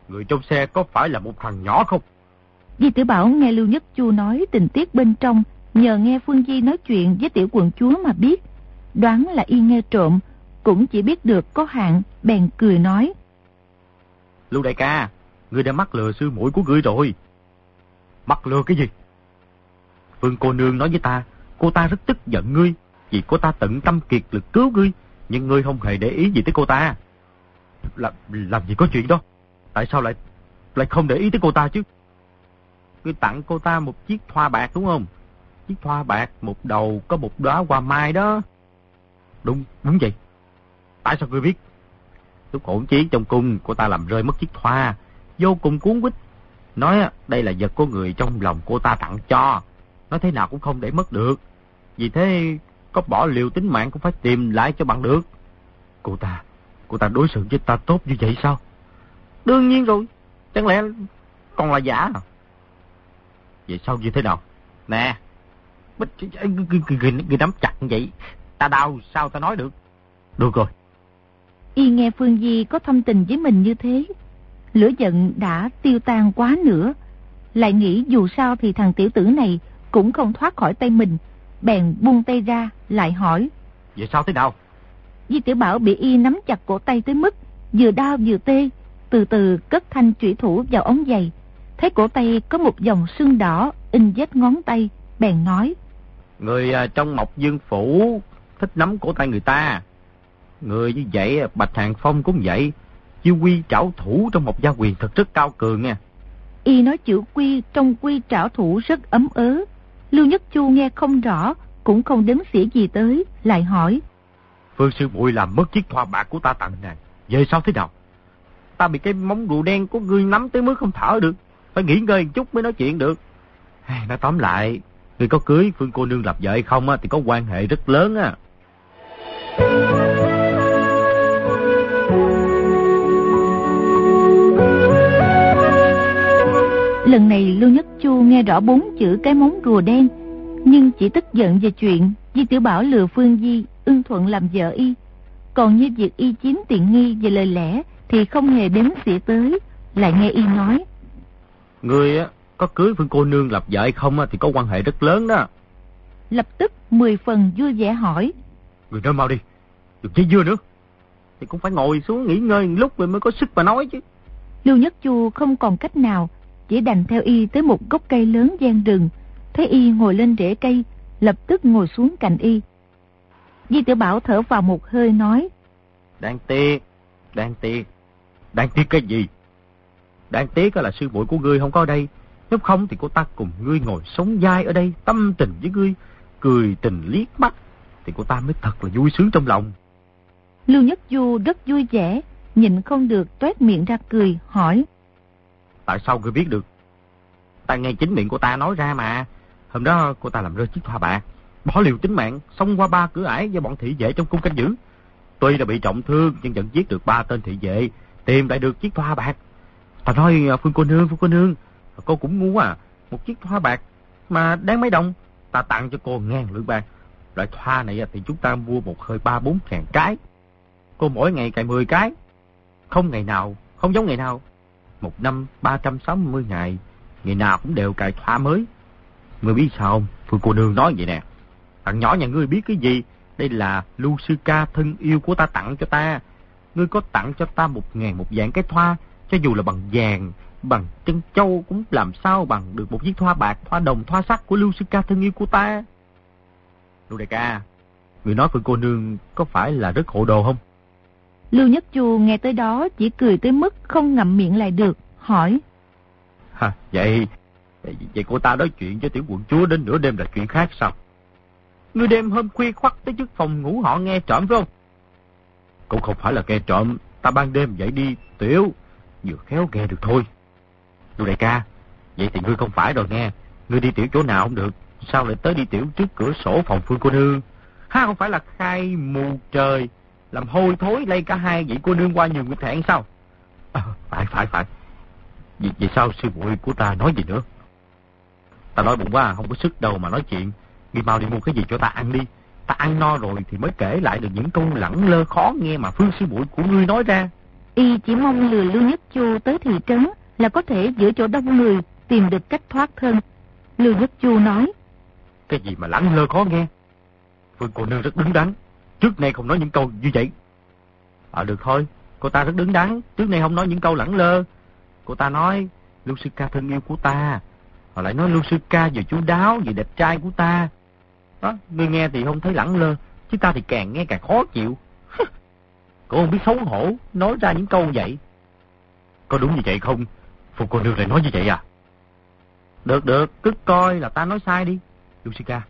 Người trong xe có phải là một thằng nhỏ không? Di Tiểu Bảo nghe Lưu Nhất Chu nói tình tiết bên trong, Nhờ nghe Phương Di nói chuyện với tiểu quận chúa mà biết, đoán là y nghe trộm, cũng chỉ biết được có hạn, bèn cười nói. Lưu đại ca, ngươi đã mắc lừa sư mũi của ngươi rồi. Mắc lừa cái gì? Phương cô nương nói với ta, cô ta rất tức giận ngươi, vì cô ta tận tâm kiệt lực cứu ngươi, nhưng ngươi không hề để ý gì tới cô ta. Làm, làm gì có chuyện đó? Tại sao lại lại không để ý tới cô ta chứ? Ngươi tặng cô ta một chiếc thoa bạc đúng không? Chiếc thoa bạc một đầu có một đóa hoa mai đó. Đúng, đúng vậy. Tại sao ngươi biết? Lúc hỗn chiến trong cung, cô ta làm rơi mất chiếc thoa, vô cùng cuốn quýt. Nói đây là vật của người trong lòng cô ta tặng cho. Nói thế nào cũng không để mất được. Vì thế, có bỏ liều tính mạng cũng phải tìm lại cho bằng được. Cô ta, cô ta đối xử với ta tốt như vậy sao? Đương nhiên rồi. Chẳng lẽ còn là giả à? Vậy sao như thế nào? Nè, người nắm chặt vậy, ta đau sao ta nói được? Được rồi. Y nghe Phương Di có thâm tình với mình như thế, lửa giận đã tiêu tan quá nữa. Lại nghĩ dù sao thì thằng tiểu tử này cũng không thoát khỏi tay mình, bèn buông tay ra, lại hỏi. Vậy sao thế nào? Di tiểu Bảo bị y nắm chặt cổ tay tới mức vừa đau vừa tê, từ từ cất thanh trụy thủ vào ống giày. Thấy cổ tay có một dòng sưng đỏ in vết ngón tay, bèn nói. Người à, trong Mộc Dương Phủ thích nắm cổ tay người ta. Người như vậy, Bạch Hàng Phong cũng vậy. Chiêu quy trảo thủ trong một gia quyền thật rất cao cường nha. Y nói chữ quy trong quy trảo thủ rất ấm ớ. Lưu Nhất Chu nghe không rõ, cũng không đếm xỉa gì tới, lại hỏi. Phương sư muội làm mất chiếc thoa bạc của ta tặng nè. Về sao thế nào? Ta bị cái móng rùa đen của ngươi nắm tới mức không thở được. Phải nghỉ ngơi một chút mới nói chuyện được. Nói tóm lại, ngươi có cưới Phương cô nương lập vợ hay không á, thì có quan hệ rất lớn á. Lần này Lưu Nhất Chu nghe rõ bốn chữ cái móng rùa đen, nhưng chỉ tức giận về chuyện Di Tiểu Bảo lừa Phương Di ưng thuận làm vợ y. Còn như việc y chiếm tiện nghi về lời lẽ thì không hề đếm xỉa tới, lại nghe y nói. Người á, có cưới Phương cô nương lập vợ hay không á, thì có quan hệ rất lớn đó. Lập tức mười phần vui vẻ hỏi. Người nói mau đi, đừng chơi dưa nữa. Thì cũng phải ngồi xuống nghỉ ngơi lúc rồi mới có sức mà nói chứ. Lưu Nhất Chu không còn cách nào, chỉ đành theo y tới một gốc cây lớn gian rừng. Thấy y ngồi lên rễ cây, lập tức ngồi xuống cạnh y. Di tiểu Bảo thở vào một hơi nói. Đáng tiếc, đáng tiếc. Đáng tiếc cái gì? Đáng tiếc là sư muội của ngươi không có ở đây. Nếu không thì cô ta cùng ngươi ngồi sống dai ở đây, tâm tình với ngươi, cười tình liếc mắt. Thì cô ta mới thật là vui sướng trong lòng. Lưu Nhất Du rất vui vẻ, nhìn không được toét miệng ra cười, hỏi. Tại sao ngươi biết được? Ta nghe chính miệng của ta nói ra mà. Hôm đó cô ta làm rơi chiếc thoa bạc, bỏ liều tính mạng, xông qua ba cửa ải với bọn thị vệ trong cung canh giữ. Tuy là bị trọng thương nhưng vẫn giết được ba tên thị vệ, tìm lại được chiếc thoa bạc. Ta nói à, Phương cô nương, Phương cô nương, cô cũng ngu à, một chiếc thoa bạc mà đáng mấy đồng, ta tặng cho cô ngàn lượng bạc. Loại thoa này thì chúng ta mua một hơi ba bốn ngàn cái. Cô mỗi ngày cài 10 cái, không ngày nào, không giống ngày nào. Một năm 360 ngày, ngày nào cũng đều cài thoa mới. Ngươi biết sao không? Phương cô nương nói vậy nè. Thằng nhỏ nhà ngươi biết cái gì? Đây là lưu sư ca thân yêu của ta tặng cho ta. Ngươi có tặng cho ta một ngàn một dạng cái thoa, cho dù là bằng vàng, bằng chân châu cũng làm sao bằng được một chiếc thoa bạc, thoa đồng, thoa sắt của lưu sư ca thân yêu của ta. Lưu đại ca, người nói Phương cô nương có phải là rất hộ đồ không? Lưu Nhất Chu nghe tới đó chỉ cười tới mức không ngậm miệng lại được, hỏi. Hả, vậy, vậy cô ta nói chuyện với tiểu quận chúa đến nửa đêm là chuyện khác sao? Ngươi đêm hôm khuya khoắt tới trước phòng ngủ họ nghe trộm phải không? Cũng không phải là nghe trộm, ta ban đêm dậy đi tiểu, vừa khéo nghe được thôi. Lưu đại ca, vậy thì ngươi không phải rồi nghe, ngươi đi tiểu chỗ nào không được, sao lại tới đi tiểu trước cửa sổ phòng phương cô nương? Ha không phải là khai mù trời, làm hôi thối lây cả hai vị cô nương qua nhiều người thẹn sao? À, phải phải phải. Vì, vì sao sư muội của ta nói gì nữa? Ta nói bụng quá không có sức đâu mà nói chuyện. Đi mau đi mua cái gì cho ta ăn đi. Ta ăn no rồi thì mới kể lại được những câu lẳng lơ khó nghe mà phương sư muội của ngươi nói ra. Y chỉ mong lừa Lưu Nhất Chu tới thị trấn là có thể giữa chỗ đông người tìm được cách thoát thân. Lưu Nhất Chu nói. Cái gì mà lẳng lơ khó nghe? Phương cô nương rất đứng đắn. Trước nay không nói những câu như vậy. À được thôi, cô ta rất đứng đắn. Trước nay không nói những câu lẳng lơ. Cô ta nói, Lưu Sư Ca thân yêu của ta. Họ lại nói Lưu Sư Ca vừa chú đáo, vừa đẹp trai của ta. Đó, ngươi nghe thì không thấy lẳng lơ, chứ ta thì càng nghe càng khó chịu. Cô không biết xấu hổ, nói ra những câu vậy. Có đúng như vậy không? Phục cô nương lại nói như vậy à? Được, được, cứ coi là ta nói sai đi. Lucica,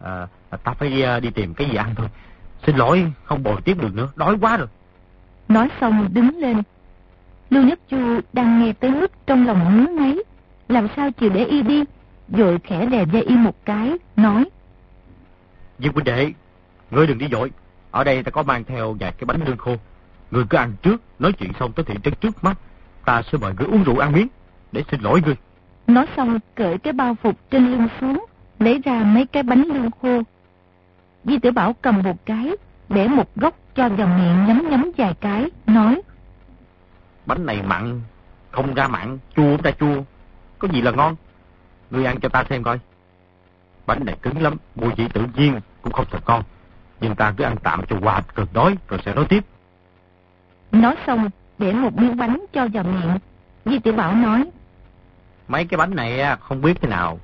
à, ta phải đi, đi tìm cái gì ăn thôi. Xin lỗi, không bồi tiếp được nữa, đói quá rồi. Nói xong đứng lên. Lưu Nhất Chu đang nghe tới mức trong lòng ngứa ngáy. Làm sao chịu để y đi? Rồi khẽ đè dây y một cái, nói. Diệp huynh đệ, ngươi đừng đi dội. Ở đây ta có mang theo vài cái bánh lương khô. Ngươi cứ ăn trước, nói chuyện xong tới thị trấn trước mắt. Ta sẽ mời ngươi uống rượu ăn miếng, để xin lỗi ngươi. Nói xong cởi cái bao phục trên lưng xuống, lấy ra mấy cái bánh lương khô. Di tử Bảo cầm một cái, để một góc cho vào miệng nhấm nhấm vài cái, nói. Bánh này mặn, không ra mặn, chua ra chua. Có gì là ngon? Ngươi ăn cho ta xem coi. Bánh này cứng lắm, mùi vị tự nhiên, cũng không thật ngon. Nhưng ta cứ ăn tạm cho qua cơn đói, rồi sẽ nói tiếp. Nói xong, để một miếng bánh cho vào miệng. Di tử Bảo nói. Mấy cái bánh này không biết thế nào.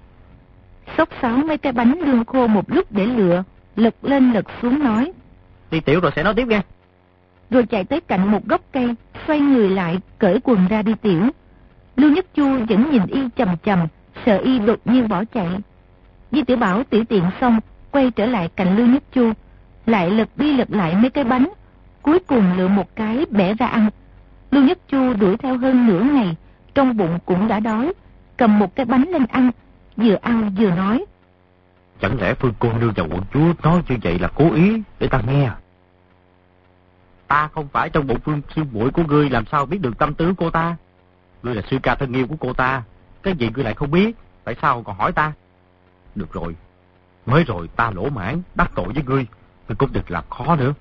Xốc xáo mấy cái bánh lương khô một lúc để lựa, lật lên lật xuống nói. Đi tiểu rồi sẽ nói tiếp nghe. Rồi chạy tới cạnh một gốc cây, xoay người lại, cởi quần ra đi tiểu. Lưu Nhất Chu vẫn nhìn y chầm chầm, sợ y đột nhiên bỏ chạy. Di tiểu Bảo tiểu tiện xong, quay trở lại cạnh Lưu Nhất Chu, lại lật đi lật lại mấy cái bánh, cuối cùng lựa một cái bẻ ra ăn. Lưu Nhất Chu đuổi theo hơn nửa ngày, trong bụng cũng đã đói, cầm một cái bánh lên ăn, vừa ăn vừa nói. Chẳng lẽ Phương Cô Nương và quận chúa nói như vậy là cố ý để ta nghe Ta không phải trong bụng Phương sư muội của ngươi làm sao biết được tâm tư cô ta. Ngươi là sư ca thân yêu của cô ta, cái gì ngươi lại không biết, tại sao còn hỏi ta? Được rồi, mới rồi ta lỗ mãn, đắc tội với ngươi, ngươi cũng đừng làm khó nữa.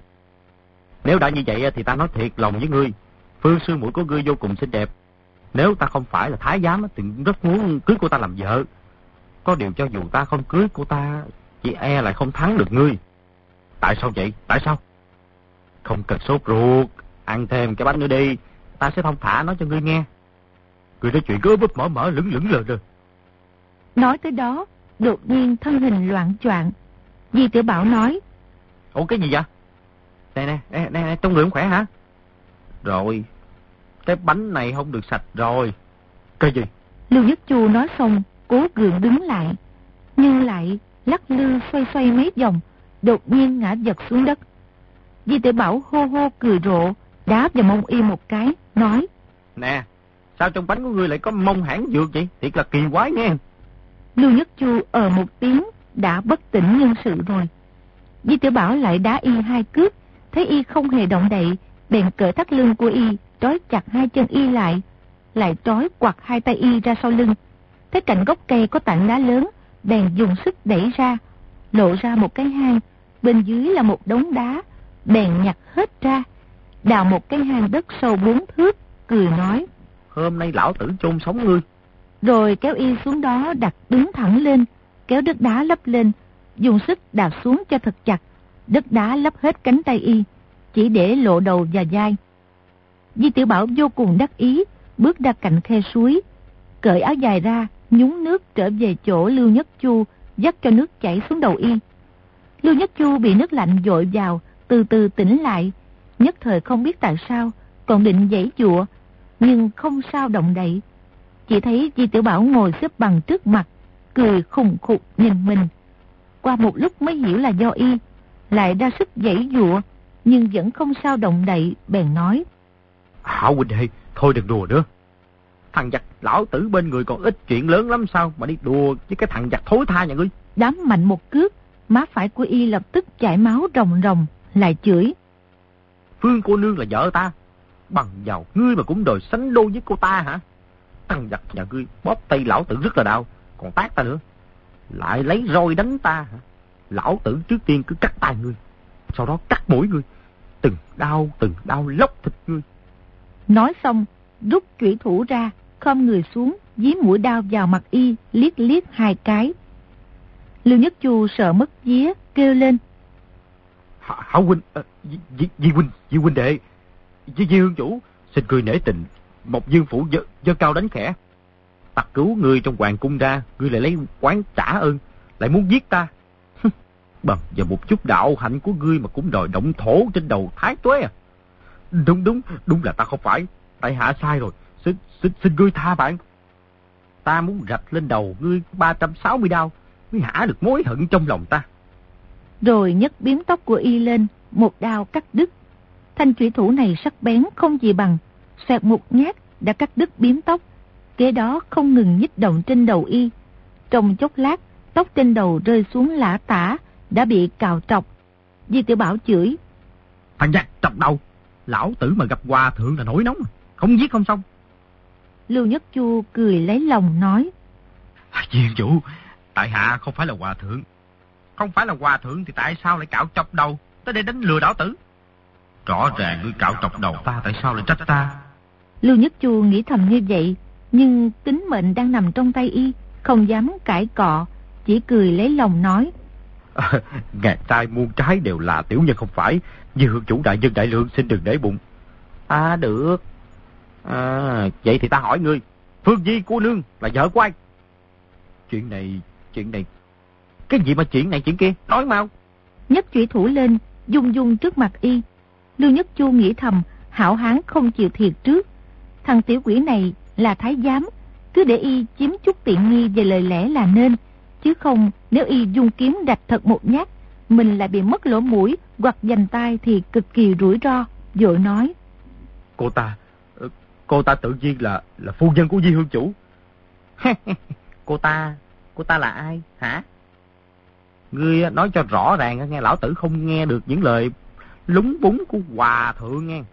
Nếu đã như vậy thì ta nói thiệt lòng với ngươi, Phương sư muội của ngươi vô cùng xinh đẹp. Nếu ta không phải là thái giám thì rất muốn cưới cô ta làm vợ. Có điều cho dù ta không cưới cô ta, chị e lại không thắng được ngươi. Tại sao vậy? Tại sao? Không cần sốt ruột, ăn thêm cái bánh nữa đi, ta sẽ thông thả nói cho ngươi nghe. Ngươi nói chuyện cứ búp mở mở lửng lửng lờ rồi. Nói tới đó, đột nhiên thân hình loạn choạng. Di tiểu Bảo nói. Ủa cái gì vậy? Nè nè, nè, nè, nè trong người khỏe hả? Rồi, cái bánh này không được sạch rồi. Cái gì? Lưu Nhất Chu nói xong, cố gượng đứng lại. Nhưng lại lắc lư xoay xoay mấy vòng, đột nhiên ngã giật xuống đất. Di tiểu Bảo hô hô cười rộ, đá vào mông y một cái, nói. Nè, sao trong bánh của ngươi lại có mông hãng dược vậy? Thiệt là kỳ quái nghe. Lưu Nhất Chu ở một tiếng, đã bất tỉnh nhân sự rồi. Di tiểu Bảo lại đá y hai cước, thấy y không hề động đậy, bèn cởi thắt lưng của y, trói chặt hai chân y lại, lại trói quặt hai tay y ra sau lưng. Thấy cạnh gốc cây có tảng đá lớn, bèn dùng sức đẩy ra, lộ ra một cái hang, bên dưới là một đống đá, bèn nhặt hết ra, đào một cái hang đất sâu bốn thước, cười nói. Hôm nay lão tử chôn sống ngươi. Rồi kéo y xuống đó đặt đứng thẳng lên, kéo đất đá lấp lên, dùng sức đạp xuống cho thật chặt, đất đá lấp hết cánh tay y, chỉ để lộ đầu và vai. Di tiểu Bảo vô cùng đắc ý, bước ra cạnh khe suối, cởi áo dài ra, nhúng nước trở về chỗ Lưu Nhất Chu, dắt cho nước chảy xuống đầu y. Lưu Nhất Chu bị nước lạnh dội vào, từ từ tỉnh lại, nhất thời không biết tại sao, còn định giãy dụa, nhưng không sao động đậy. Chỉ thấy Di Tiểu Bảo ngồi xếp bằng trước mặt, cười khùng khục nhìn mình. Qua một lúc mới hiểu là do y, lại đa sức giãy dụa, nhưng vẫn không sao động đậy, bèn nói. Hảo huynh đệ, thôi đừng đùa nữa. Thằng giặc lão tử bên người còn ít chuyện lớn lắm sao mà đi đùa với cái thằng giặc thối tha nhà ngươi. Đám mạnh một cước, má phải của y lập tức chảy máu rồng rồng, lại chửi. Phương cô nương là vợ ta, bằng giàu ngươi mà cũng đòi sánh đôi với cô ta hả? Thằng giặc nhà ngươi bóp tay lão tử rất là đau, còn tát ta nữa. Lại lấy roi đánh ta hả? Lão tử trước tiên cứ cắt tay ngươi, sau đó cắt mũi ngươi. Từng đau, từng đau lóc thịt ngươi. Nói xong, rút chủy thủ ra, khom người xuống, dí mũi đao vào mặt y, liếc liếc hai cái. Lưu Nhất Chu sợ mất vía, kêu lên. Hảo huynh, ờ, Di, Di huynh, Di huynh đệ, Di, Di hương chủ, xin cười nể tình, một dương phủ dơ, dơ cao đánh khẽ. Tặc cứu người trong hoàng cung ra, ngươi lại lấy quán trả ơn, lại muốn giết ta. bằng và một chút đạo hạnh của ngươi mà cũng đòi động thổ trên đầu thái tuế à. Đúng đúng, đúng là ta không phải. Tại hạ sai rồi. Xin, xin, xin ngươi tha bạn. Ta muốn rạch lên đầu ngươi 360 đao mới hả được mối hận trong lòng ta. Rồi nhấc biếm tóc của y lên, một đao cắt đứt. Thanh thủy thủ này sắc bén không gì bằng, xoẹt một nhát đã cắt đứt biếm tóc. Kế đó không ngừng nhích động trên đầu y. Trong chốc lát, tóc trên đầu rơi xuống lã tả, đã bị cào trọc. Di tiểu Bảo chửi. Thằng giặc trọc đầu, lão tử mà gặp hòa thượng là nổi nóng, không giết không xong. Lưu Nhất Chu cười lấy lòng nói. Viên chủ, tại hạ không phải là hòa thượng. Không phải là hòa thượng thì tại sao lại cạo chọc đầu, tới đây đánh lừa đảo tử. Rõ ràng ngươi cạo chọc đầu ta, tại sao lại trách ta? Lưu Nhất Chu nghĩ thầm như vậy, nhưng tính mệnh đang nằm trong tay y, không dám cãi cọ, chỉ cười lấy lòng nói. À, ngàn trai muôn trái đều là tiểu nhân không phải, như hương chủ đại nhân đại lượng xin đừng để bụng. À được. À, vậy thì ta hỏi ngươi, Phương Di cô nương là vợ của ai? Chuyện này, chuyện này, cái gì mà chuyện này chuyện kia, nói mau. Nhất chủy thủ lên, dung dung trước mặt y. Lưu Nhất Chu nghĩ thầm, hảo hán không chịu thiệt trước. Thằng tiểu quỷ này là thái giám, cứ để y chiếm chút tiện nghi về lời lẽ là nên. Chứ không, nếu y dung kiếm đạch thật một nhát, mình lại bị mất lỗ mũi hoặc dành tay thì cực kỳ rủi ro. Dội nói. Cô ta, cô ta tự nhiên là là phu nhân của Di Hương Chủ. cô ta, cô ta là ai, hả? Ngươi nói cho rõ ràng nghe lão tử không nghe được những lời lúng búng của hòa thượng nghe.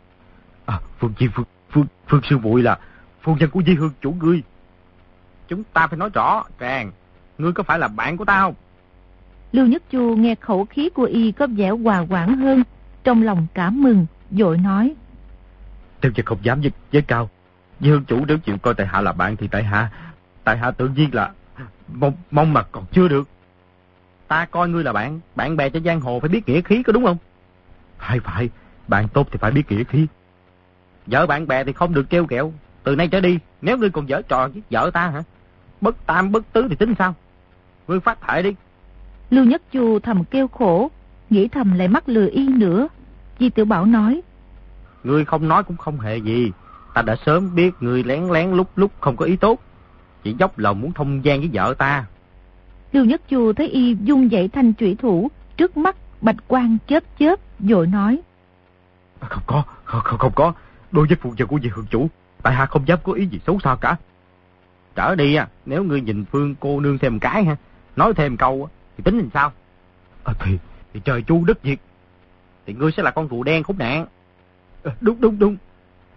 À, Phương Chi Phương, Phương, Phương Sư Bụi là phu nhân của Di Hương chủ ngươi. Chúng ta phải nói rõ ràng, ngươi có phải là bạn của ta không? Lưu Nhất Chu nghe khẩu khí của y có vẻ hòa quảng hơn, trong lòng cảm mừng, dội nói. Tiểu vật không dám với, với cao. Di Hương chủ nếu chịu coi tại hạ là bạn thì tại hạ, tại hạ tự nhiên là mong, mong mặt còn chưa được. Ta coi ngươi là bạn, bạn bè trên giang hồ phải biết nghĩa khí có đúng không? Phải phải, bạn tốt thì phải biết nghĩa khí. Vợ bạn bè thì không được kêu kẹo. Từ nay trở đi, nếu ngươi còn dở trò với vợ ta hả? Bất tam bất tứ thì tính sao? Ngươi phát thệ đi. Lưu Nhất Chu thầm kêu khổ, nghĩ thầm lại mắc lừa y nữa. Di Tiểu Bảo nói. Ngươi không nói cũng không hề gì. Ta đã sớm biết ngươi lén lén lúc lúc không có ý tốt. Chỉ dốc lòng muốn thông gian với vợ ta. Lưu Nhất Chu thấy y dung dậy thanh trụy thủ, trước mắt bạch quang chớp chớp, dội nói. Không có, không, không, không có. Đối với phụ trợ của vị hương chủ, tại hạ không dám có ý gì xấu xa cả. Trở đi à, nếu ngươi nhìn Phương cô nương thêm cái ha, nói thêm câu thì tính làm sao? À, thì, thì trời chu đất diệt. Thì ngươi sẽ là con rùa đen khốn nạn. À, đúng, đúng, đúng.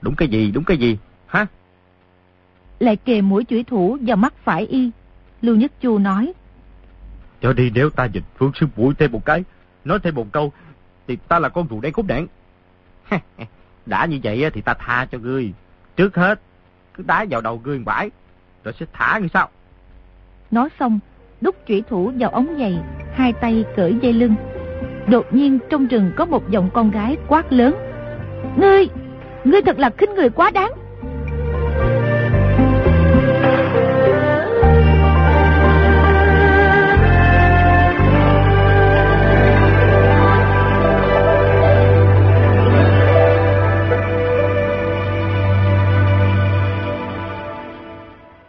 Đúng cái gì, đúng cái gì, hả? Lại kề mũi chủy thủ vào mắt phải y. Lưu Nhất Chu nói. Cho đi nếu ta nhìn Phương sư mũi thêm một cái, nói thêm một câu, thì ta là con rùa đen khốn nạn. Đã như vậy thì ta tha cho ngươi. Trước hết, cứ đá vào đầu ngươi bãi, rồi sẽ thả ngươi sao? Nói xong, đút chủy thủ vào ống giày, hai tay cởi dây lưng. Đột nhiên trong rừng có một giọng con gái quát lớn. Ngươi, ngươi thật là khinh người quá đáng.